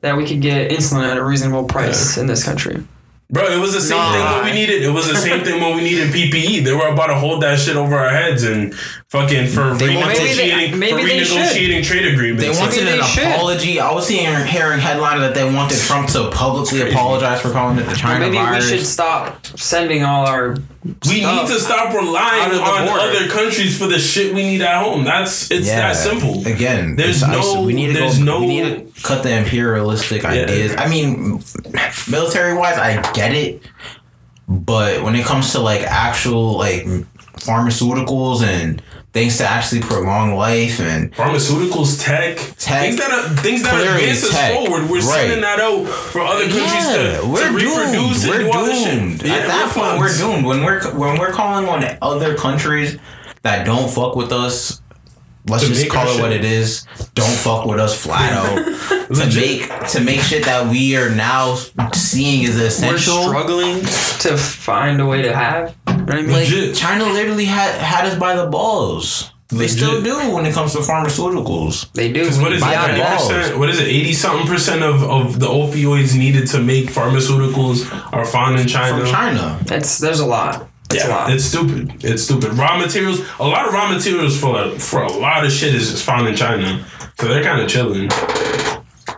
that we could get insulin at a reasonable price in this country. Bro, it was the same Nah. thing when we needed. It was the same thing when we needed PPE. They were about to hold that shit over our heads and fucking for They wanted- Maybe they- renegotiating, maybe for renegotiating trade agreements. They wanted Maybe an they should. apology. I was seeing hearing headline that they wanted Trump to publicly apologize for calling it the Or China maybe virus. Maybe we should stop sending all our. We need to stop relying out of the on border. other countries for the shit we need at home. That's it's that simple. Again, There's no- we need to there's go, no- we need to cut the imperialistic ideas. I mean, military wise, I get it, but when it comes to like actual like pharmaceuticals and things to actually prolong life and Pharmaceuticals, tech, Tech. things that are, things that Clearly advance us tech. forward. We're Right. sending that out for other countries yeah, to, we're to reproduce We're do doomed. shit. At that point, we're doomed. When we're when we're calling on other countries that don't fuck with us. Let's just call our it what it is. Don't fuck with us flat out. to make to make shit that we are now seeing is essential. We're essential. struggling to find a way to have. You know I mean? Like China literally had had us by the balls. They Legit. still do when it comes to pharmaceuticals. they do. Because what is it? eighty percent? What is it? Eighty something percent of, of the opioids needed to make pharmaceuticals are found in China. From China. It's there's a lot. It's a yeah, lot. it's stupid. It's stupid. Raw materials. A lot of raw materials for for a lot of shit is just found in China. So they're kind of chilling.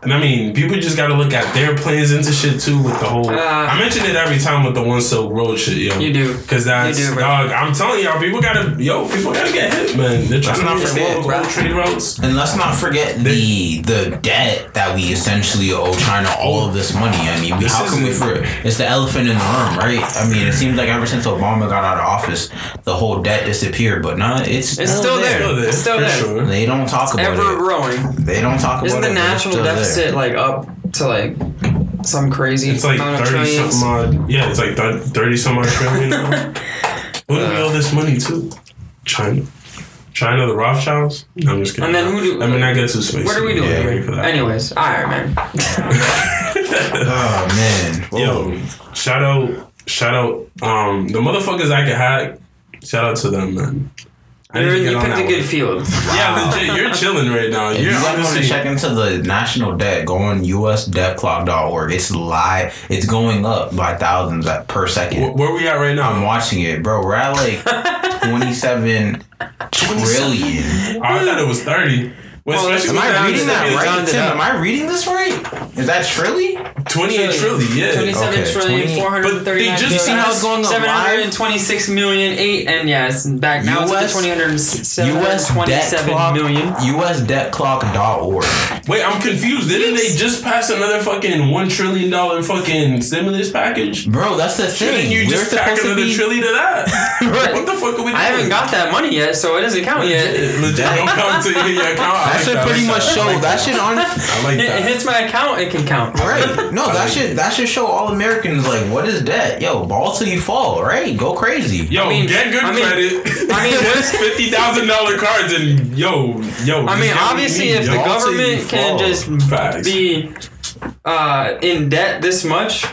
And I mean, people just gotta look at their plans into shit too with the whole. Uh, I mention it every time with the one Silk Road shit, yo. You do. Cause that's You do, dog. I'm telling y'all, people gotta yo, people gotta get hit, man. They're trying Let's to not not forget, forget bro. trade routes. And let's not forget the the debt that we essentially owe China all of this money. I mean, we, This how is can we it. for it's the elephant in the room, right? I mean, it seems like ever since Obama got out of office, the whole debt disappeared. But nah, it's It's still there. Still there, It's still there. sure. They don't talk about Ever it. growing. They don't talk about Isn't the it. but it's national still there. deficit like up to like some crazy It's like amount of thirty trillions? something odd. Yeah, it's like thir- thirty some odd trillion. now. Who do we owe this money to? China. China, the Rothschilds. No, I'm just kidding. And then who do- I mean, I get too spicy. What are we doing Yeah, here? ready for that. Anyways, alright, man. Oh man, Whoa. Yo, shout out, shout out, um, the motherfuckers I can hack. Shout out to them, man. I need You're, you picked a good one. field. Yeah, legit. You're chilling right now. If You're you guys want to honestly. check into the national debt, go on usdebtclock.org. It's live. It's going up by thousands at, per second. Wh- Where we at right now? I'm watching it, bro. We're at like 27 trillion. Oh, I thought it was thirty. Well, Well, Am Am I reading that right, Tim? Am I reading this right? Is that trillion? Twenty-eight trillion. Yeah. 27 Okay, trillion, 20 439 But they just- You see how it's going up live? 726 million, 8, and yeah, it's back now US it's at 20 US debt 727 clock. million. USDebtClock.org. Wait, I'm confused. Didn't they just pass another fucking one trillion dollar fucking stimulus package? Bro, that's the thing. Shouldn't you We're just tack to another be. trillion to that? Right. What the fuck are we doing? I haven't got that money yet, so it doesn't count yet. Legit, legit don't come to your your account. I That should pretty much I show. like That should on. I like It, it hits my account, it can count. Right. No, I that like should it. that should show all Americans like what is debt? Yo, ball till you fall, right? Go crazy. Yo, I mean- get good I mean- credit. I mean, what's- fifty thousand dollar cards and yo, yo. I mean, get what obviously, you if the yo. Ball till you government can fall. just Facts. be uh, in debt this much,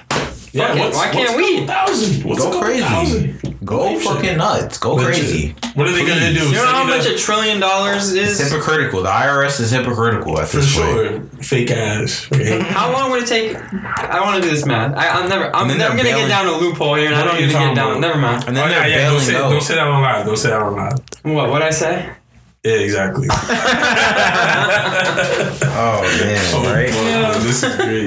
yeah, fuck it, what's, why what's can't a we? Thousand? What's Go couple crazy. thousand? Go Shit. fucking nuts. Go Legit. crazy. What are they gonna do? you know how much a trillion dollars It's is? hypocritical. The IRS is hypocritical at For this point. sure, fake ass. Okay. How long would it take? I want to do this math. I, I'm never. I'm, And then never gonna bailing- get down a loophole here, and I don't are you even get down. about? Never mind. And then Oh, yeah, they're yeah, don't bailing say, out. don't say that on live. Don't say that on live. What? What I say? Yeah, exactly. Oh man, Oh, right? boy, This is great.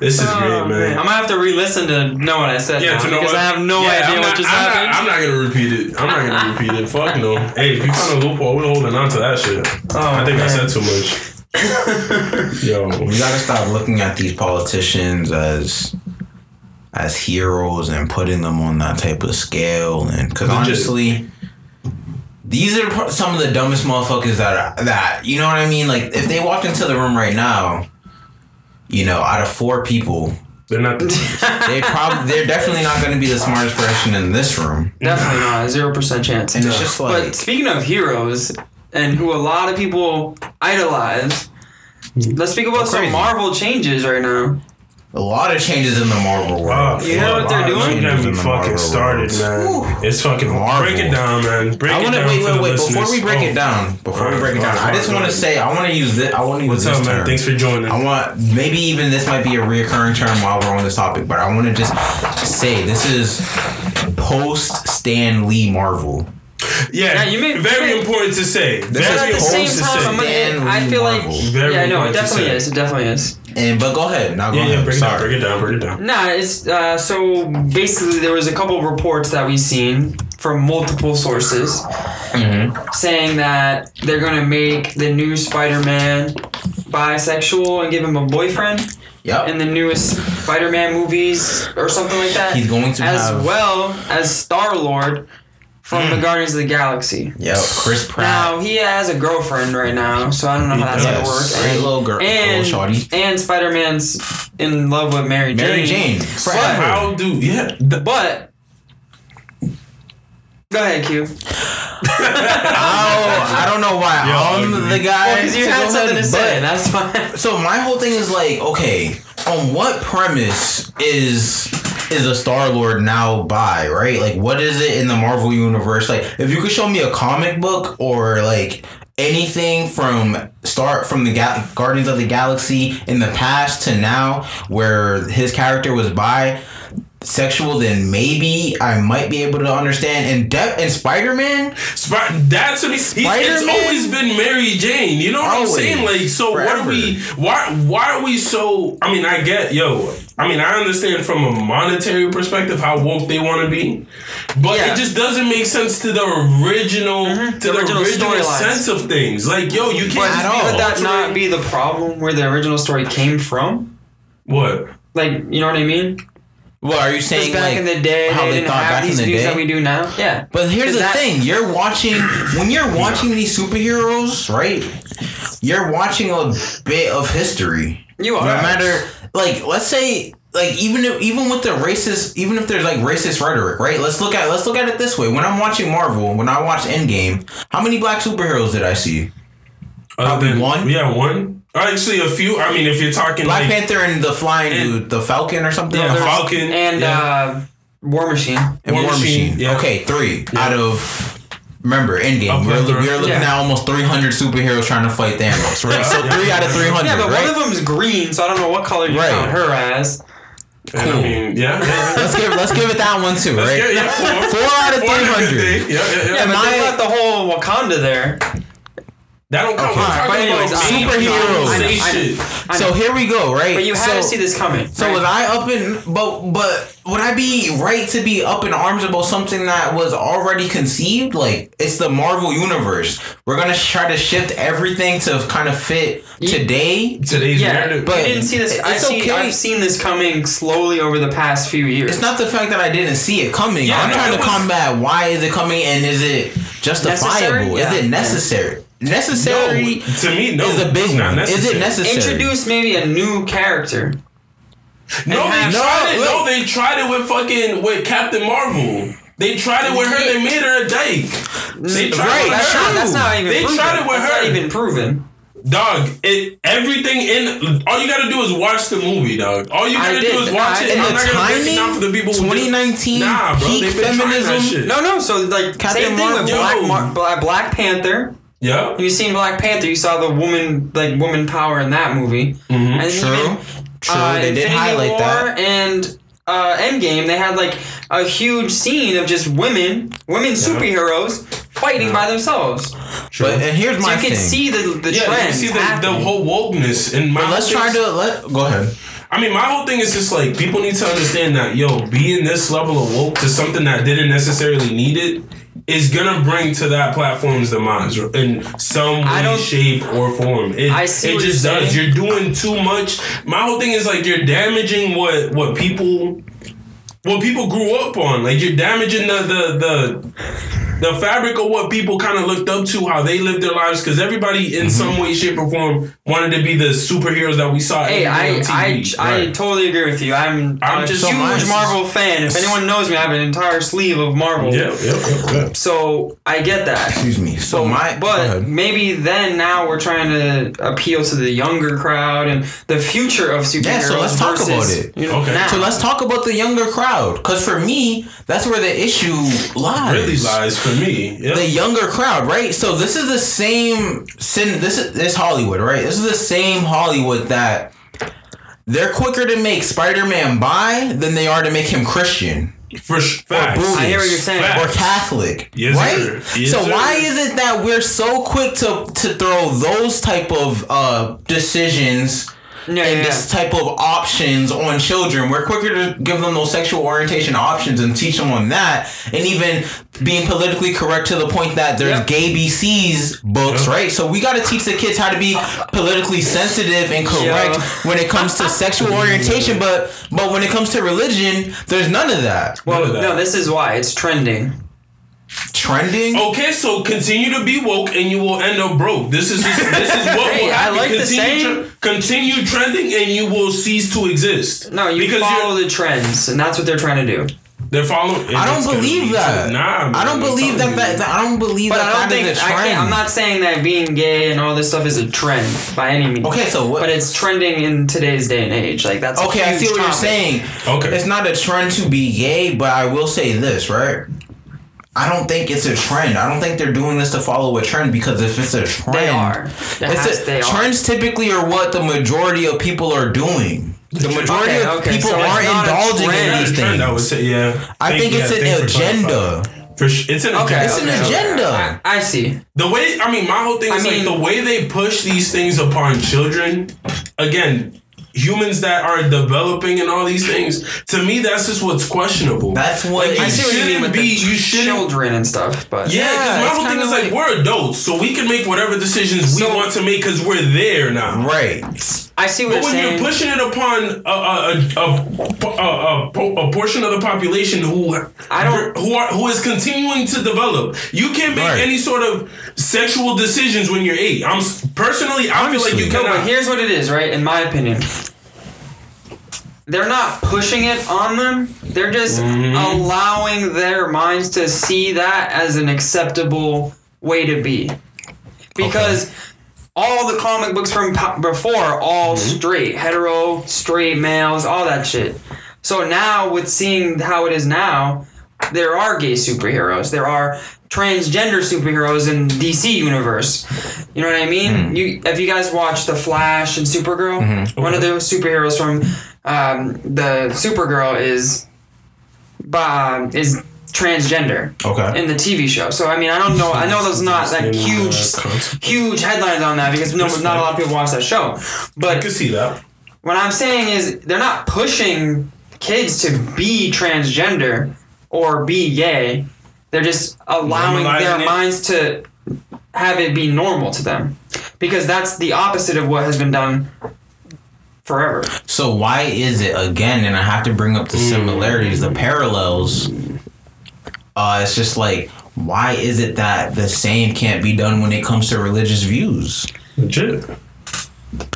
This is Oh, great, man. I'm gonna have to re-listen to know what I said. Yeah, now, to know because what, I have no yeah, idea I'm what not, just I'm happened. Not, I'm not gonna repeat it. I'm not gonna repeat it. Fuck no. Hey, if you found a loophole, we're holding on to that shit. Oh, I think I said too much. Yo, We gotta stop looking at these politicians as as heroes and putting them on that type of scale. And because Legit. honestly, these are some of the dumbest motherfuckers that are, that you know what I mean. Like if they walked into the room right now, you know, out of four people, they're not. they probably they're definitely not going to be the smartest person in this room. Definitely not. Zero percent chance. And it's just like but speaking of heroes, and who a lot of people idolize, hmm. let's speak about some. Marvel changes right now. A lot of changes in the Marvel world. Oh, You know what they're fuck. doing? Don't get me fucking Marvel started, world. man. It's fucking Marvel. break it down, man. Break I want to down wait, for wait, the wait. Before we break Oh. it down, before we break it down, ahead, I just want to say I want to use this. I want to use What's this up, man? term. Thanks for joining. I want maybe even this might be a reoccurring term while we're on this topic, but I want to just say this is post Stan Lee Marvel. Yeah, Yeah, you made- very you- important to say. This Very at the same important to time, say. I'm gonna, Stan I Lee feel like Marvel. Very yeah, no, it definitely is. It definitely is. And but go ahead now. Go Yeah, ahead. yeah, break it down, Sorry. break it down, break it down. Nah, it's uh, so basically there was a couple of reports that we've seen from multiple sources Mhm. saying that they're gonna make the new Spider-Man bisexual and give him a boyfriend Yep. in the newest Spider-Man movies or something like that. He's going to as have- well as Star Lord from the Guardians of the Galaxy. Yep. Chris Pratt. Now he has a girlfriend right now, so I don't know how that's gonna work. great And, little girl, and, little shorty. and Spider-Man's in love with Mary Jane. Mary Jane. Forever. How do yeah? The, But go ahead, Q. Oh, I don't know why Yo, I'm ugly. the guy. Because you to had go something ahead, to but- say. That's fine. So my whole thing is like, okay, on what premise is is a Star Lord now by, right? Like what is it in the Marvel universe? Like if you could show me a comic book or like anything from start from the Ga- Guardians of the Galaxy in the past to now where his character was by sexual, then maybe I might be able to understand. And De- and Spider Man, Sp- that's. He's, it's Spider-Man? always been Mary Jane. You know what Always. I'm saying? Like, so what are we? Why? Why are we so? I mean, I get yo. I mean, I understand from a monetary perspective how woke they want to be, but Yeah. it just doesn't make sense to the original mm-hmm. to the, The original original, storylines. sense of things. Like, yo, you can't But just At all. would that not be the problem where the original story came from? what? Like, you know what I mean? Well, are you saying? back like, in the day, how they they thought have back in the views day? that we do now. Yeah. But here's the that- thing: you're watching when you're watching these superheroes, right? You're watching a bit of history. You are. No are. matter, like, let's say, like, even if even with the racist, even if there's like racist rhetoric, right? Let's look at let's look at it this way. When I'm watching Marvel, when I watch Endgame, how many black superheroes did I see? Other Probably than- one? Yeah, one. Actually, a few. I mean, if you're talking Black like Panther and the flying And- dude, the Falcon or something. Yeah, the Falcon And yeah. uh, War Machine. and War War, Machine, Machine. yeah. Okay, three Yeah. out of. Remember, Endgame. A We're, we're looking Yeah. at almost 300 superheroes trying to fight Thanos, right? So Yeah. three out of 300, Yeah, but right? one of them is green, so I don't know what color you Right. count her as. And I Cool. mean, yeah. yeah. let's give let's give it that one too, right? get- yeah, four. Four out of Four is a good 300. Yeah, yeah, yeah. Yeah, but Am they I- left the whole Wakanda there. That don't count. Okay. We're talking But anyways, about I- main Superheroes. I know, I know. shit. I So here we go, right? But you had so, to see this coming. So right? was I up in but but would I be right to be up in arms about something that was already conceived? Like it's the Marvel universe. We're gonna try to shift everything to kind of fit You- today. Today's Yeah, narrative. but- you didn't see this. I it's see, okay. I've seen this coming slowly over the past few years. It's not the fact that I didn't see it coming. Yeah, I'm no, trying to was- combat why is it coming and is it justifiable? Necessary? Is it Yeah. necessary? Necessary no, to me, no. is a big one. Is it necessary. necessary? Introduce maybe a new character. No, And they have- tried it. No, No, they tried it with fucking with Captain Marvel. They tried it with her. They made her a dyke. They tried Right, it with That's her. not, that's not even They proven. tried it with that's her. not even proven. Dog, it everything in all you gotta do is watch the movie, dog. All you gotta did. do is watch I it. did. I'm the not gonna break it down for the people 2019 Nah, bro, peak they've been trying that feminism. No, no. So like Captain same thing with Marvel. Black, Mar- Black Black Panther. Yeah. You've seen Black Panther. You saw the woman like woman power in that movie. Mhm. And True. even, True. uh, they did Infinity highlight War that. and uh, Endgame. They had like a huge scene of just women, women superheroes fighting by themselves. But and here's So my you can see the the Yeah, you trends. see the, the whole wokeness and my But let's try to let go ahead. I mean, my whole thing is just like people need to understand that yo, being this level of woke to something that didn't necessarily need it is gonna bring to that platform's demise in some way, shape, or form. It, I see it just you're does. You're doing too much. My whole thing is like you're damaging what what people what people grew up on. Like you're damaging the the the the fabric of what people kind of looked up to, how they lived their lives, because everybody in mm-hmm. some way, shape, or form wanted to be the superheroes that we saw. Hey, every I, on I, TV. I Right. totally agree with you. I'm, I'm a just- huge so. Marvel fan. If anyone knows me, I have an entire sleeve of Marvel. Yeah, yeah, yeah, yeah. So I get that. Excuse me. So my but maybe then now we're trying to appeal to the younger crowd and the future of superheroes. Yeah, so let's talk versus, about it. You know, Okay. now. So let's talk about the younger crowd, because for me, that's where the issue lies. Really lies for me. Yeah. The younger crowd, right? So this is the same. Sin. This is this Hollywood, right? This is the same Hollywood that they're quicker to make Spider-Man bi than they are to make him Christian for sh- facts. Buddhist I hear what you're saying. Facts. or Catholic, Yes, right? sir. Yes, so sir. why is it that we're so quick to to throw those type of uh, decisions? Yeah, and yeah, this type of options on children. We're quicker to give them those sexual orientation options and teach them on that, and even being politically correct to the point that there's Yep. gay BC's books, Yep. right? So we got to teach the kids how to be politically sensitive and correct Yeah. when it comes to sexual orientation, but but when it comes to religion, there's none of that. well, of that. no, this is why it's trending. Trending. Okay, so continue to be woke and you will end up broke. This is just, this is what Hey, will I happen. like the continue, saying. tre- continue trending and you will cease to exist. No, you because follow you're, the trends, and that's what they're trying to do. they're following. I don't believe lead that. Nah, man, I don't believe that, that, that- I don't believe But that I don't that think is a I trend. can't, I'm not saying that being gay and all this stuff is a trend by any means. Okay, so what? But it's trending in today's day and age. Like that's a Okay, I see huge what you're saying. Okay. It's not a trend to be gay, but I will say this, right? I don't think it's a trend. I don't think they're doing this to follow a trend because if it's a trend, They are. It's has- a, they are. trends typically are what the majority of people are doing. The majority Okay, of okay, people so aren't indulging in trend. Not these trend, I would things. say, yeah. I think yeah, it's an agenda. For sure, it's an Okay, agenda. It's an okay, okay. I, I see. The way I mean, my whole thing I is mean- like the way they push these things upon children. Again, humans that are developing and all these things. To me, that's just what's questionable. That's what Like, I you see what you mean shouldn't with be- the you shouldn't- children and stuff, but yeah, because Yeah, my it's whole thing is like, like- we're adults, so we can make whatever decisions we want to make because we're there now. right. I see what But you're saying. So when saying. you're pushing it upon a a, a, a, a, a, a portion of the population who I don't- who are who is continuing to develop, you can't make Right. any sort of sexual decisions when you're eight. I'm personally, I feel like you Obviously. No, but here's what it is, right? In my opinion, they're not pushing it on them. They're just Mm-hmm. allowing their minds to see that as an acceptable way to be, because all the comic books from before all Mm-hmm. straight, hetero, straight males, all that shit. So now, with seeing how it is now, there are gay superheroes. There are transgender superheroes in DC universe. You know what I mean? You have you guys watched The Flash and Supergirl? One of the superheroes from um, the Supergirl is um, is transgender Okay. in the TV show. So I mean, I don't know. I know there's not like uh, huge, huge headlines on that because no, not a lot of people watch that show. I But can see that. what I'm saying is they're not pushing kids to be transgender or be gay. They're just allowing their it. minds to have it be normal to them. Because that's the opposite of what has been done forever. So why is it again? And I have to bring up the mm. similarities, the parallels. Uh, it's just like why is it that the same can't be done when it comes to religious views? Legit.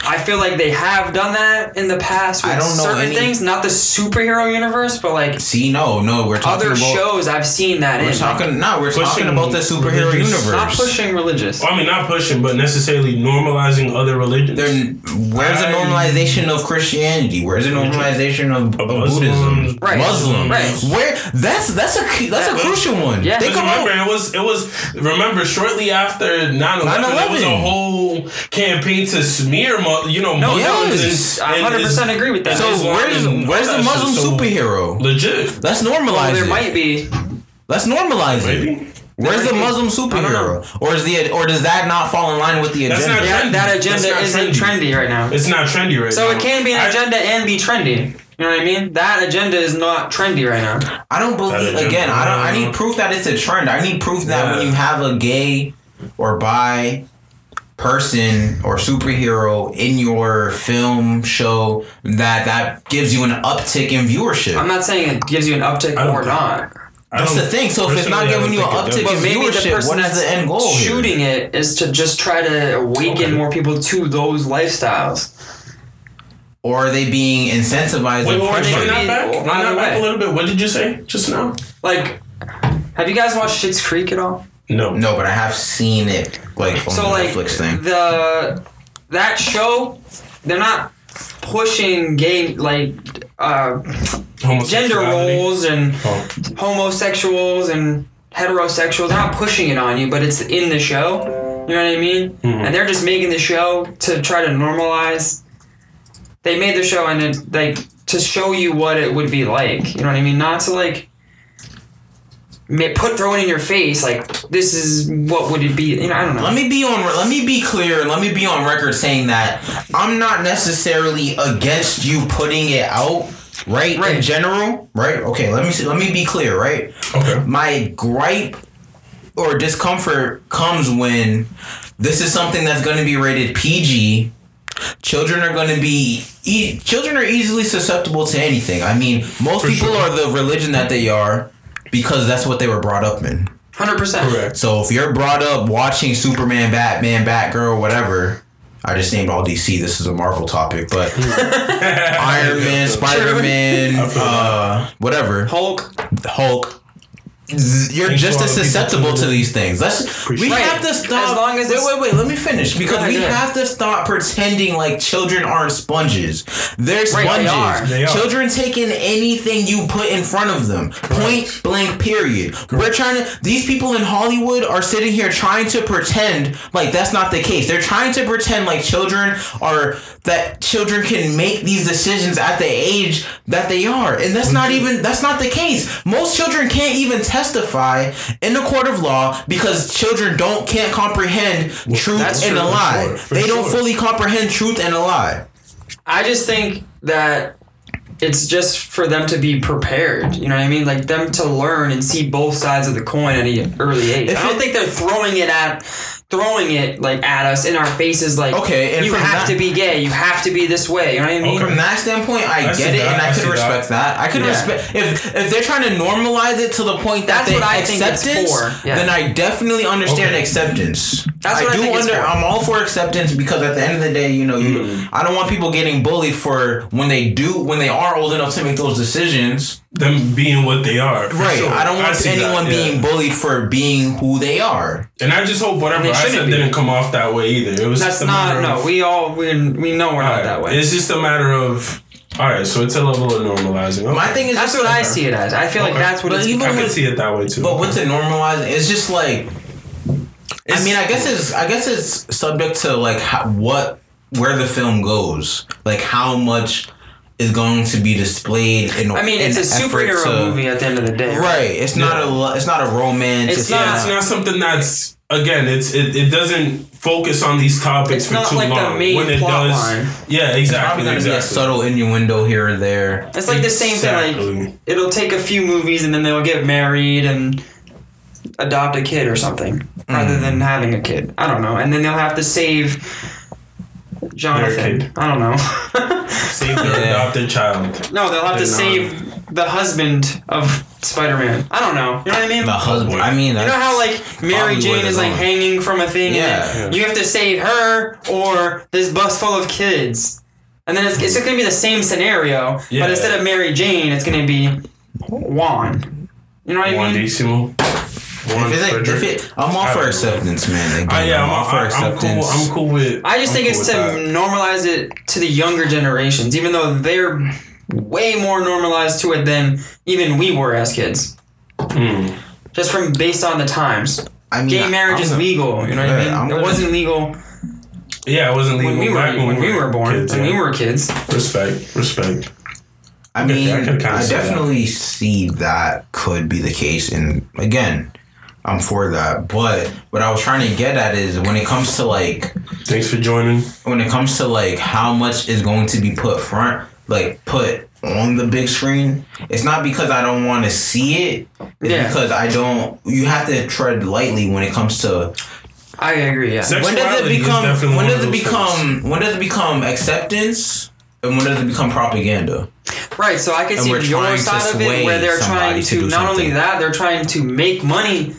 I feel like they have done that in the past with I don't know certain any- things, not the superhero universe, but like See, no, no, we're talking other about. shows I've seen that We're in. talking no, we're Pushing talking about the superhero religious- universe. not pushing religious. Well, I mean, not pushing, but necessarily normalizing other religions. Then where's the I- normalization of Christianity? Where's the normalization of, of Muslims. Buddhism? Right. Muslim. Right. Where that's that's a key- that's That a was- crucial one. Yeah. Think Because about remember, it was it was remember shortly after 9-11, there was a 9/11. whole campaign to smear, mu- you know, No, Muslims. yes. and- I and 100% is- agree with that. So where's where's the Muslim so superhero? Legit. Let's normalize well, there it. might be. Let's normalize it. Maybe. Where's the. Muslim I don't know. superhero? Or is the or does that not fall in line with the That's agenda? not- That, Trendy. that That's agenda not isn't trendy. trendy right now. It's not trendy right So now. So it can be an I- agenda and be trendy. You know what I mean? That agenda is not trendy right now. I don't believe agenda. again. I don't. I need proof that it's a trend. I need proof that Yeah. when you have a gay or bi person or superhero in your film show, that that gives you an uptick in viewership. I'm not saying it gives you an uptick or think- not. That's the thing. So if it's not giving you an uptick in maybe the viewership, person what is that's the end goal here? shooting it is to just try to awaken Okay. more people to those lifestyles. Or are they being incentivized Wait, and wait, wait, pressured? run that back. Either Run back a little bit. What did you say just now? Like, have you guys watched Schitt's Creek at all? No. No, but I have seen it like on so the like Netflix thing. the that show, they're not pushing gay like uh, gender roles and Oh. homosexuals and heterosexuals. They're not pushing it on you, but it's in the show. You know what I mean? Mhm. And they're just making the show to try to normalize. They made the show and it like to show you what it would be like. You know what I mean? Not to like ma- put throw it in your face like this is what would it be. You know, I don't know. Let me be on. Let me be clear and let me be on record saying that I'm not necessarily against you putting it out. Right, Right. in general, right? Okay, let me see, let me be clear, right? Okay. My gripe or discomfort comes when this is something that's going to be rated PG. Children are going to be e- children are easily susceptible to anything. I mean, most For people sure. are the religion that they are because that's what they were brought up in. Hundred percent. Correct. So if you're brought up watching Superman, Batman, Batgirl, whatever, I just named all DC. This is a Marvel topic, but Iron Man, Spider Man, uh, whatever, Hulk. Hulk. You're Thanks just as all the people susceptible to these things. Let's we Appreciate it. have to stop. As long as wait, wait, wait. Let me finish because ahead, we go have to stop pretending like children aren't sponges. They're sponges. they are. They are. Children take in anything you put in front of them. Point blank. Period. We're trying to. These people in Hollywood are sitting here trying to pretend like that's not the case. They're trying to pretend like children are that children can make these decisions at the age that they are, and that's not even that's not the case. Most children can't even testify in the court of law because children don't can't comprehend truth and true, a for lie. sure, for they don't fully comprehend truth and a lie. I just think that it's just for them to be prepared. You know what I mean? Like them to learn and see both sides of the coin at an early age. If I don't it- think they're throwing it at throwing it like at us in our faces like Okay, and you have that- to be gay, you have to be this way. You know what I mean? Okay. From that standpoint, I, I get it, that, and I, I could respect that. I could Yeah. respect if if they're trying to normalize it to the point that That's they what I think it's acceptance. for, yeah. Then I definitely understand Okay. acceptance. That's what I do think it's under. for. I'm all for acceptance because at the end of the day, you know, you. Mm. I don't want people getting bullied for when they do when they are old enough to make those decisions. Them being what they are. Right. sure. I don't want see that, anyone yeah. being bullied for being who they are. And I just hope whatever I said be. didn't come off that way either. It was That's just a not matter no. of, We all we we know we're not Alright, that way. It's just a matter of all right. So it's a level of normalizing. Okay. My thing is That's just what I see it as. I feel like that's what But it's. even I can with- see it that way too. But with the normalizing, it's just like I mean, I guess it's I guess it's subject to like how, what where the film goes, like how much is going to be displayed in. I mean, it's a superhero to- movie at the end of the day. right? It's not Yeah. a it's not a romance. It's yeah, not- it's not something that's again. It's it, it doesn't focus on these topics It's for not too like the long. main when it plot does, line. yeah, exactly. Probably gonna exactly. be a subtle innuendo here or there. It's like the same thing. Like it'll take a few movies and then they'll get married and adopt a kid or something, rather than Mm. having a kid. I don't know. And then they'll have to save Jonathan. I don't know. Save their Yeah. adopted child. no, they'll have to They're not. save the husband of Spider-Man. I don't know. You know what I mean? The oh, husband. I mean, You know how like Mary Jane is like going. hanging from a thing, Yeah. and then you have to save her or this bus full of kids, and then it's, it's gonna be the same scenario, Yeah. but instead of Mary Jane, it's gonna be Juan. You know what I Juan mean? Decimo. Juan If it, if it, I'm all for acceptance, man. Again, Ah, yeah, I'm all for I'm, I'm cool. acceptance. I'm cool with. I just I'm think cool it's to that. normalize it to the younger generations, even though they're way more normalized to it than even we were as kids. Hmm. Just from based on the times, I mean, gay marriage I'm is gonna- legal. You know what I mean? I'm it gonna- wasn't legal Yeah, it wasn't legal when we were back when we were born, Kids, when yeah. we were kids. Respect, respect. I mean, I I see that. definitely see that could be the case, and again, I'm for that. But what I was trying to get at is when it comes to like Thanks for joining. when it comes to like how much is going to be put front, like put on the big screen. It's not because I don't want to see it. It's Yeah. because I don't. You have to tread lightly when it comes to I agree. Yeah. Sex- when does it Sexuality is become definitely when does it those become when does it become acceptance and when does it become propaganda? Right, so I can And see your side of it where they're somebody trying to to, do not only that, they're trying to make money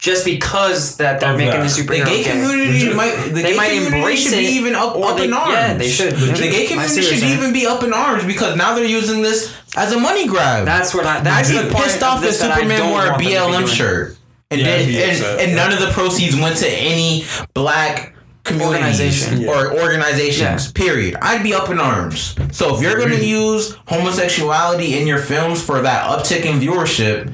just because that they're Of making that. the The superhero gay gay. community Legit. might the They gay might community embrace should it, be even up, up they- in arms. yeah, they should. The gay community should saying. even be up in arms because now they're using this as a money grab. That's what I. That's I'd the be part pissed off if that Superman wore a want them to be BLM shirt and Yeah, did, and, and none of the proceeds went to any black communities Organization. or organizations. Yeah. Period. I'd be up in arms. So if you're going to use homosexuality in your films for that uptick in viewership,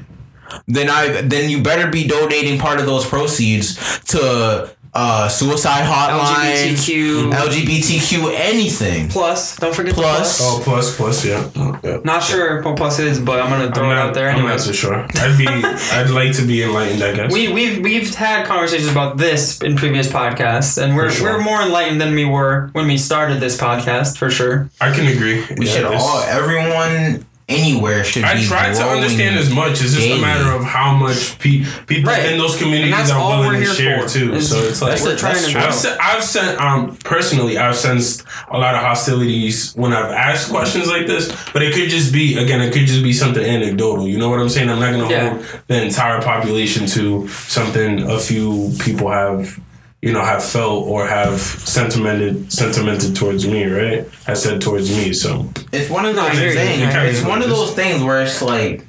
then I then you better be donating part of those proceeds to uh, suicide hotlines, LGBTQ LGBTQ, anything. plus. Don't forget the Plus. plus. Oh, plus, plus, yeah. yeah. Not sure what plus is, but I'm gonna throw I'm it out there I'm not so sure. I'd be. I'd like to be enlightened. I guess. We we've we've had conversations about this in previous podcasts, and we're sure. we're more enlightened than we were when we started this podcast for sure. I can agree. We Yeah, should all, everyone, anywhere should I be. I try to understand as much. It's just daily. a matter of how much pe- people Right. in those communities are willing to share for, too. is- So it's like That's we're it, trying to I've sent, I've sent um personally I've sensed a lot of hostilities when I've asked questions like this, but it could just be again it could just be something anecdotal. You know what I'm saying? I'm not gonna Yeah. hold the entire population to something a few people have you know have felt or have sentimented sentimented towards me, right? I said towards me, so It's one of those things. I hear It's one of those things where it's like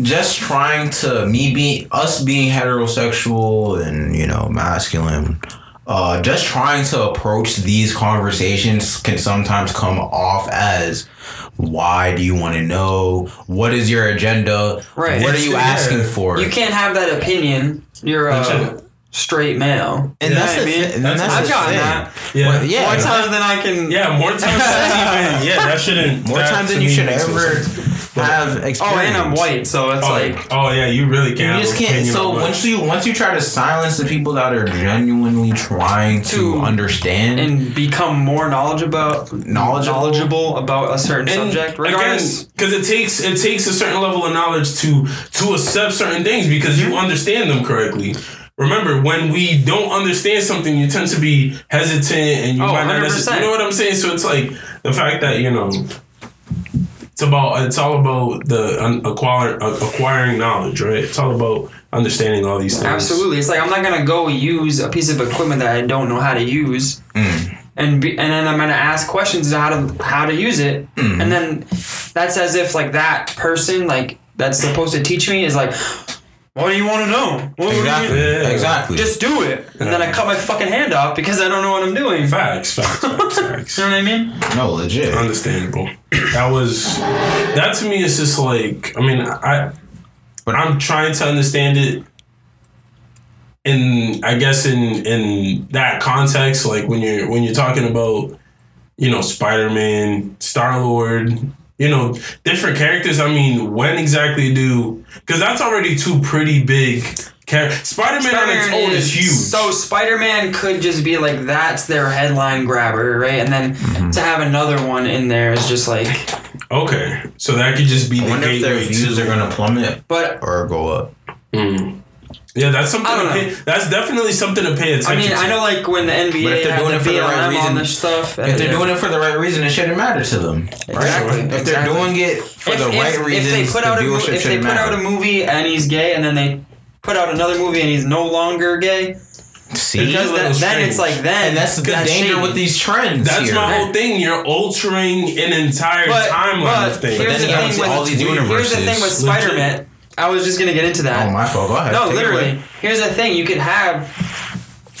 just trying to me be us being heterosexual and you know masculine uh just trying to approach these conversations can sometimes come off as why do you want to know what is your agenda Right. what are you Yeah. asking for You can't have that opinion. You're That's a it. Straight male. and You know that's what the I mean? thi- and that's I've the gotten that. Yeah. Well, yeah More times than I can. Yeah, more times than even. Yeah, that shouldn't. more times than you should makes ever have experience Oh, and I'm white, so it's Oh, like. oh yeah, you really can't. You just can't. So once you once you try to silence the people that are genuinely trying to, To- understand, and become more knowledgeable Knowledgeable? knowledgeable about a certain subject regardless because it takes it takes a certain level of knowledge to to accept certain things because Mm-hmm. you understand them correctly. Remember, when we don't understand something, you tend to be hesitant, and you Oh, might not. 100%. necessarily- You know what I'm saying? So it's like the fact that you know. It's about it's all about the un- acquire, uh, acquiring knowledge, right? It's all about understanding all these things. absolutely it's like i'm not gonna go use a piece of equipment that i don't know how to use Mm. and be, and then i'm gonna ask questions on how to how to use it Mm. and then that's as if like that person like that's supposed to teach me is like what do you want to know what, what do you- exactly, Yeah. exactly. just do it and then i cut my fucking hand off because i don't know what i'm doing Facts, facts, facts, facts. you know what i mean no legit. understandable. That was that to me is just like I mean I but I'm trying to understand it in I guess in in that context like when you're when you're talking about you know Spider-Man, Star-Lord, you know different characters I mean when exactly do cuz that's already two pretty big characters. Spider-Man, on its own is, huge. So Spider-Man could just be like that's their headline grabber, right? And then Mm-hmm. to have another one in there is just like, okay. So that could just be I the wonder if their views are gonna plummet but or go up. Mm. Yeah, that's something. I don't to know. pay, that's definitely something to pay attention. To. I attention mean, to. I know like when the NBA But if they're doing it for the right BLM on reason- this stuff, If they're doing it for the right reason, it shouldn't matter to them. exactly, If they're exactly. doing it for if, the if- right if reasons, they put out a if they put matter. out a movie and he's gay, and then they put out another movie and he's no longer gay, See, because that, then it's like then and that's the that's danger shady. with these trends. that's here. my whole thing. You're altering an entire But- timeline but of things. here's the thing to- with all these Here's the thing with Legit. Spider-Man. I was just gonna get into that. Oh my fault. Go ahead. No, Take literally. Here's the thing: you could have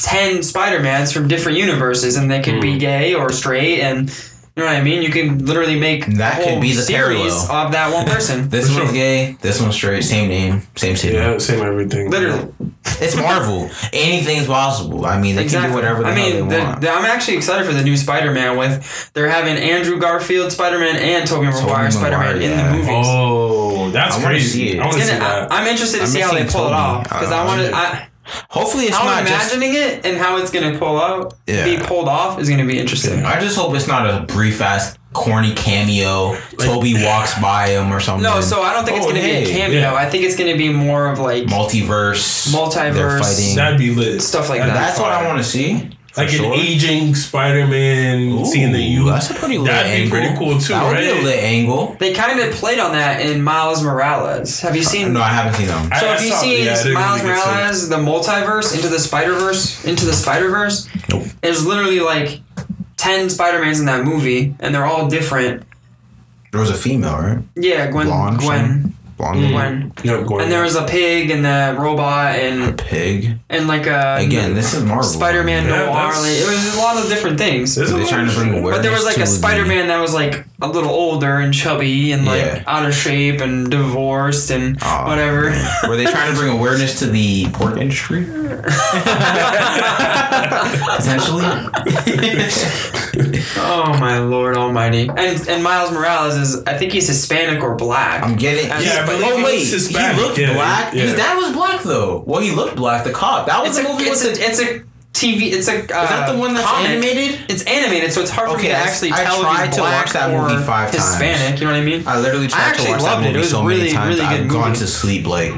ten Spider-Mans from different universes, and they could Hmm. be gay or straight, and you know what I mean. You can literally make That could be the series parallel. of that one person. This For one's sure. gay. This one's straight. Same name. Same city. yeah, same everything. literally, It's Marvel. Anything's possible. I mean, they can do whatever the I mean, they the, want. the- I'm actually excited for the new Spider-Man. With they're having Andrew Garfield Spider-Man and Tobey Maguire Spider-Man Maguire, in the movies. Oh, that's I crazy. see it. I want to see that. I, am interested to I'm see how they missing pull it off because Uh, I want to. yeah. I, Hopefully, it's how not just. imagining it and how it's gonna pull out, Yeah. be pulled off is gonna be interesting. I just hope it's not a brief ass corny cameo. Toby walks by him or something. No, so I don't think it's Oh, gonna be a cameo. yeah. I think it's gonna be more of like multiverse. Multiverse. Fighting. That'd be lit. Stuff like That'd that. be That's what I want to see. Like for an aging Spider-Man, seeing the Ooh, youth. That's a pretty lit That'd be pretty cool too, That would be a right? lit angle. they kind of played on that in Miles Morales. Have you uh, seen? No, I haven't seen them. So I have you saw- seen yeah, Miles really get Morales, the multiverse, into the Spider Verse, into the Spider Verse? Nope. There's literally like ten Spider Mans in that movie, and they're all different. There was a female, right? Yeah, Gwen. Blonde. Gwen. Blonde. Gwen. Yep, Gordon. And there was a pig and the robot and A pig. and like a Again, this is Marvel. Spider Man Yeah, noir. that's- Like, it was a lot of different things. There's a They're trying to bring awareness. But there was like a Spider Man that was like a little older and chubby and like Yeah. out of shape and divorced and Aw, whatever. Were they trying to bring awareness to the pork industry? Potentially. oh my lord almighty. And and Miles Morales is I think he's Hispanic or black. I'm getting. Yeah, I but oh wait, was Hispanic, he looked yeah, black. yeah. His dad was black though. Well, he looked black. The cop. That was it's the a movie. it's with a the, it's a TV it's a uh, is that the one that's comic. animated? It's animated, so it's hard for Okay, me to actually I tell if tried he's to black watch that or movie five times. Hispanic. You know what I mean? I literally tried actually to watch that loved it. movie It was so really, many times. really good I've gone to sleep like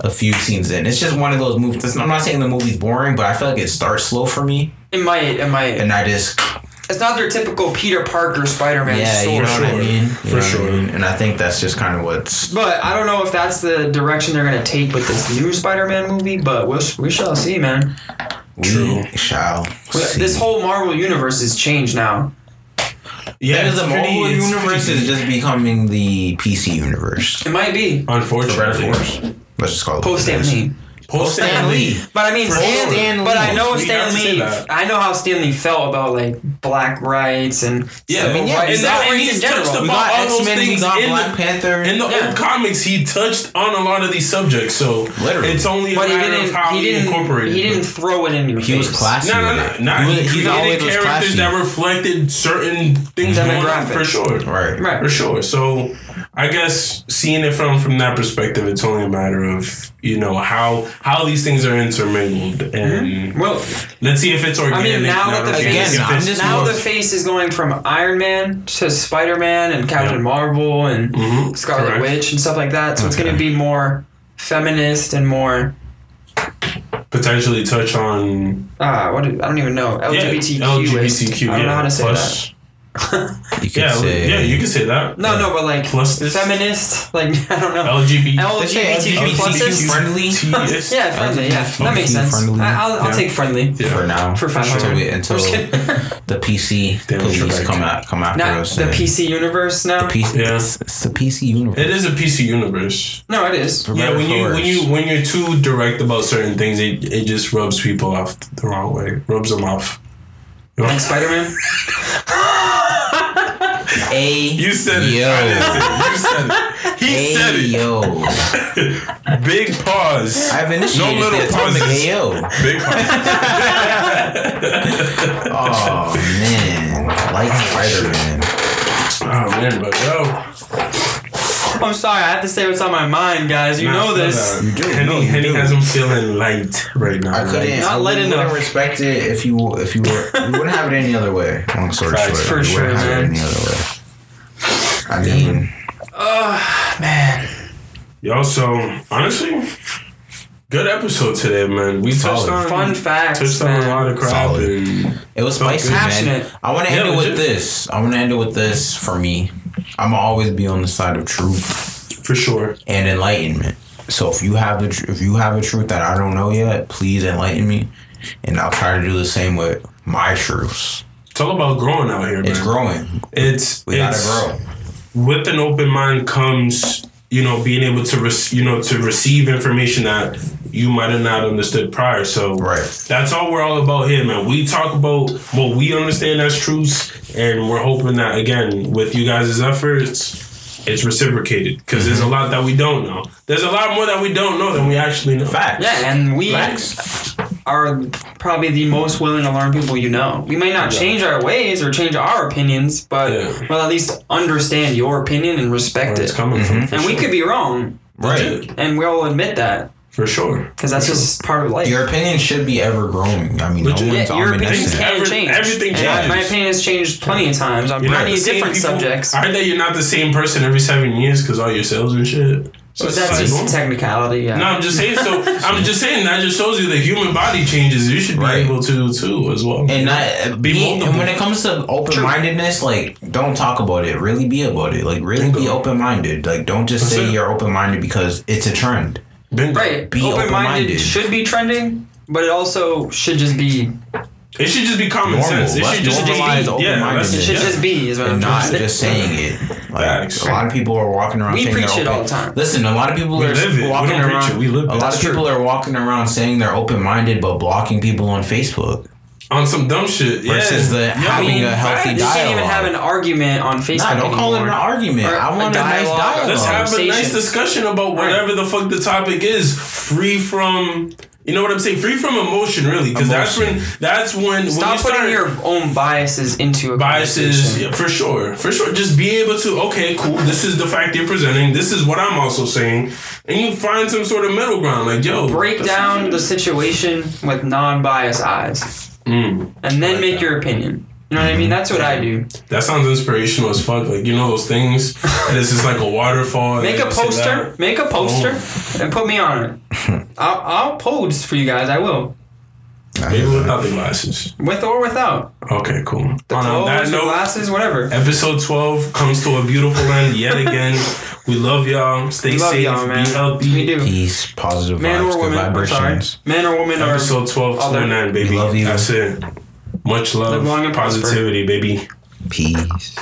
a few scenes in. It's just one of those movies. I'm not saying the movie's boring, but I feel like it starts slow for me, It might. It might. and I just It's not their typical Peter Parker Spider-Man yeah, story. you know what I sure. mean. You For know I sure. mean? And I think that's just kind of what's But I don't know if that's the direction they're gonna take with this new Spider-Man movie. But we'll, we shall see, man. We True. shall. see. This whole Marvel universe has changed now. Yeah, the pretty- mobile it's universe pretty- is just becoming the PC universe. It might be For better unfortunately. for. Let's just call it post what it Stan. Lee. Post Stan Stan Lee. Lee. But I mean, For Stan, Stan but I know We Stan have to say Lee. I know how Stan Lee felt about like black rights and Yeah, civil I mean, yeah, rights, and civil that- and he's in general. touched We about all those X Men, things got in Black the- Panther. In the Yeah. old comics, he touched on a lot of these subjects, so Literally. it's only a but he matter didn't. of how He he, didn't. incorporated. He didn't throw it in your he face. was classy. No, no, no, it. no. He, He, was, he created always was characters classy. that reflected certain things going on Demographic. for sure. right. Right. For sure. So I guess seeing it from from that perspective, it's only a matter of you know how how these things are intermingled, and Well, let's see if it's organic. I mean, now that the face- if I'm just now more- the face is going from Iron Man to Spider Man and Captain Yeah. Marvel and Mhm, Scarlet correct. Witch and stuff like that. So it's going to be more feminist and more. potentially touch on Uh, what? do- I don't even know. LGBTQ. yeah, LGBTQ. I don't know how to say plus, You could Yeah, say, yeah, you can say that. that. No, no, uh, but like Plus this- feminist. Like I don't know. LGBT. They say LGBTQ pluses. friendly TS. Yeah, friendly. Yeah, that makes sense. friendly. I, I'll, I'll Yeah. take friendly. Yeah. for now. For five until, we, until I'm just kidding. the PC Damn police Trebek. come out come after Not us. the PC universe now. The PC, Yeah. it's, it's the PC universe. It is a PC universe. no, it is. For Yeah, when you for when worse. you when you're too direct about certain things, it, it just rubs people off the wrong way. Rubs them off. You know? Like Spider Man. A You said it. Yo. I didn't it. You said it. He Hey said it. yo, Big pause. I've initiated No little the atomic pauses. yo. Big pause. Oh man, like Spider Man. oh man, but yo, I'm sorry, I have to say what's on my mind, guys. You nah, know this. You do, Henny, no, you Henny do. has him feeling light right now. I couldn't. Not I light wouldn't enough. respect it if you if you were. We wouldn't have it any other way. Long story Facts, short, for we sure, wouldn't have man. it any other way. I mean, Oh man. Yo, so honestly, good episode today, man. We touched Solid. on Fun facts, touched on a lot of crap. Solid. And it was Felt spicy, man. Passionate. I want to Yeah, end it with legit. this. I want to end it with this. For me, I'm always be on the side of truth for sure. and enlightenment. So if you have the tr- if you have a truth that I don't know yet, please enlighten me, and I'll try to do the same with my truths. It's all about growing out here, man. It's growing. It's We it's, gotta grow. with an open mind comes you know being able to rec- you know to receive information that you might have not understood prior so Right. that's all we're all about here man we talk about what we understand as truths and we're hoping that again with you guys' efforts it's reciprocated because there's a Mm-hmm. lot that we don't know there's a lot more that we don't know than we actually know Facts. Yeah, and we Facts. are probably the most willing to learn people you know. We may not Yeah. change our ways or change our opinions, but Yeah. we'll at least understand your opinion and respect where it's it. coming from for And we could be wrong, Right. and we'll admit that for sure because that's just part of life. Your opinion should be ever growing. I mean, Legit. no one's yeah, your opinions omniscient. can Every- change. everything And I- My opinion has changed plenty of times on You're not plenty of different people- subjects. I heard that you're not the same person every seven years because all your sales and shit. So But that's like just normal. technicality. Yeah. No, I'm just saying. So I'm just saying that just shows you the human body changes. You should be Right. able to too as well. And not uh, Be be, and when it comes to open mindedness, like don't talk about it. Really be about it. Like really be open minded. Like don't just That's say it. you're open minded because it's a trend. Bingo. Right. Be Open-minded open-minded. should be trending, but it also should just be. It should just be common Normal. sense. It should just, just normalize be. Yeah, open-mindedness. let's- It should yeah. just be. Is what I'm And not just saying it. Like a lot of people are walking around We saying preach they're it open. all the time. Listen, a lot of people We are live it. We walking don't around. it. We live it. a lot That's of people true. are walking around saying they're open minded, but blocking people on Facebook on some dumb shit. versus yeah. the having a healthy You dialogue. can't even have an argument on Facebook. Nah, don't call it an argument. Or I a want a nice dialogue. dialogue. Let's have a nice discussion about whatever the fuck the topic is, free from. You know what I'm saying? Free from emotion, really, because that's when that's when when Stop you putting start your own biases into a biases yeah, for sure for sure just be able to okay cool this is the fact you're presenting this is what i'm also saying and you find some sort of middle ground like yo Break down the situation with non-biased eyes, Mm, and then Like make that. your opinion. You know what I mean? That's what I do. that sounds inspirational as fuck like you know those things this is like a waterfall Make a poster. Make a poster, and put me on it. I'll, I'll pose for you guys. I will, maybe without the glasses with or without okay cool the on um, clothes, that the note glasses, whatever. episode 12 comes to a beautiful end yet again we love y'all stay We love safe y'all, man. be healthy We do. Peace, positive Man vibes, or good woman. I'm sorry. vibrations. Man or woman or episode 12 to other- 9 baby We love you. that's it much love Live long and prosper. positivity baby Peace.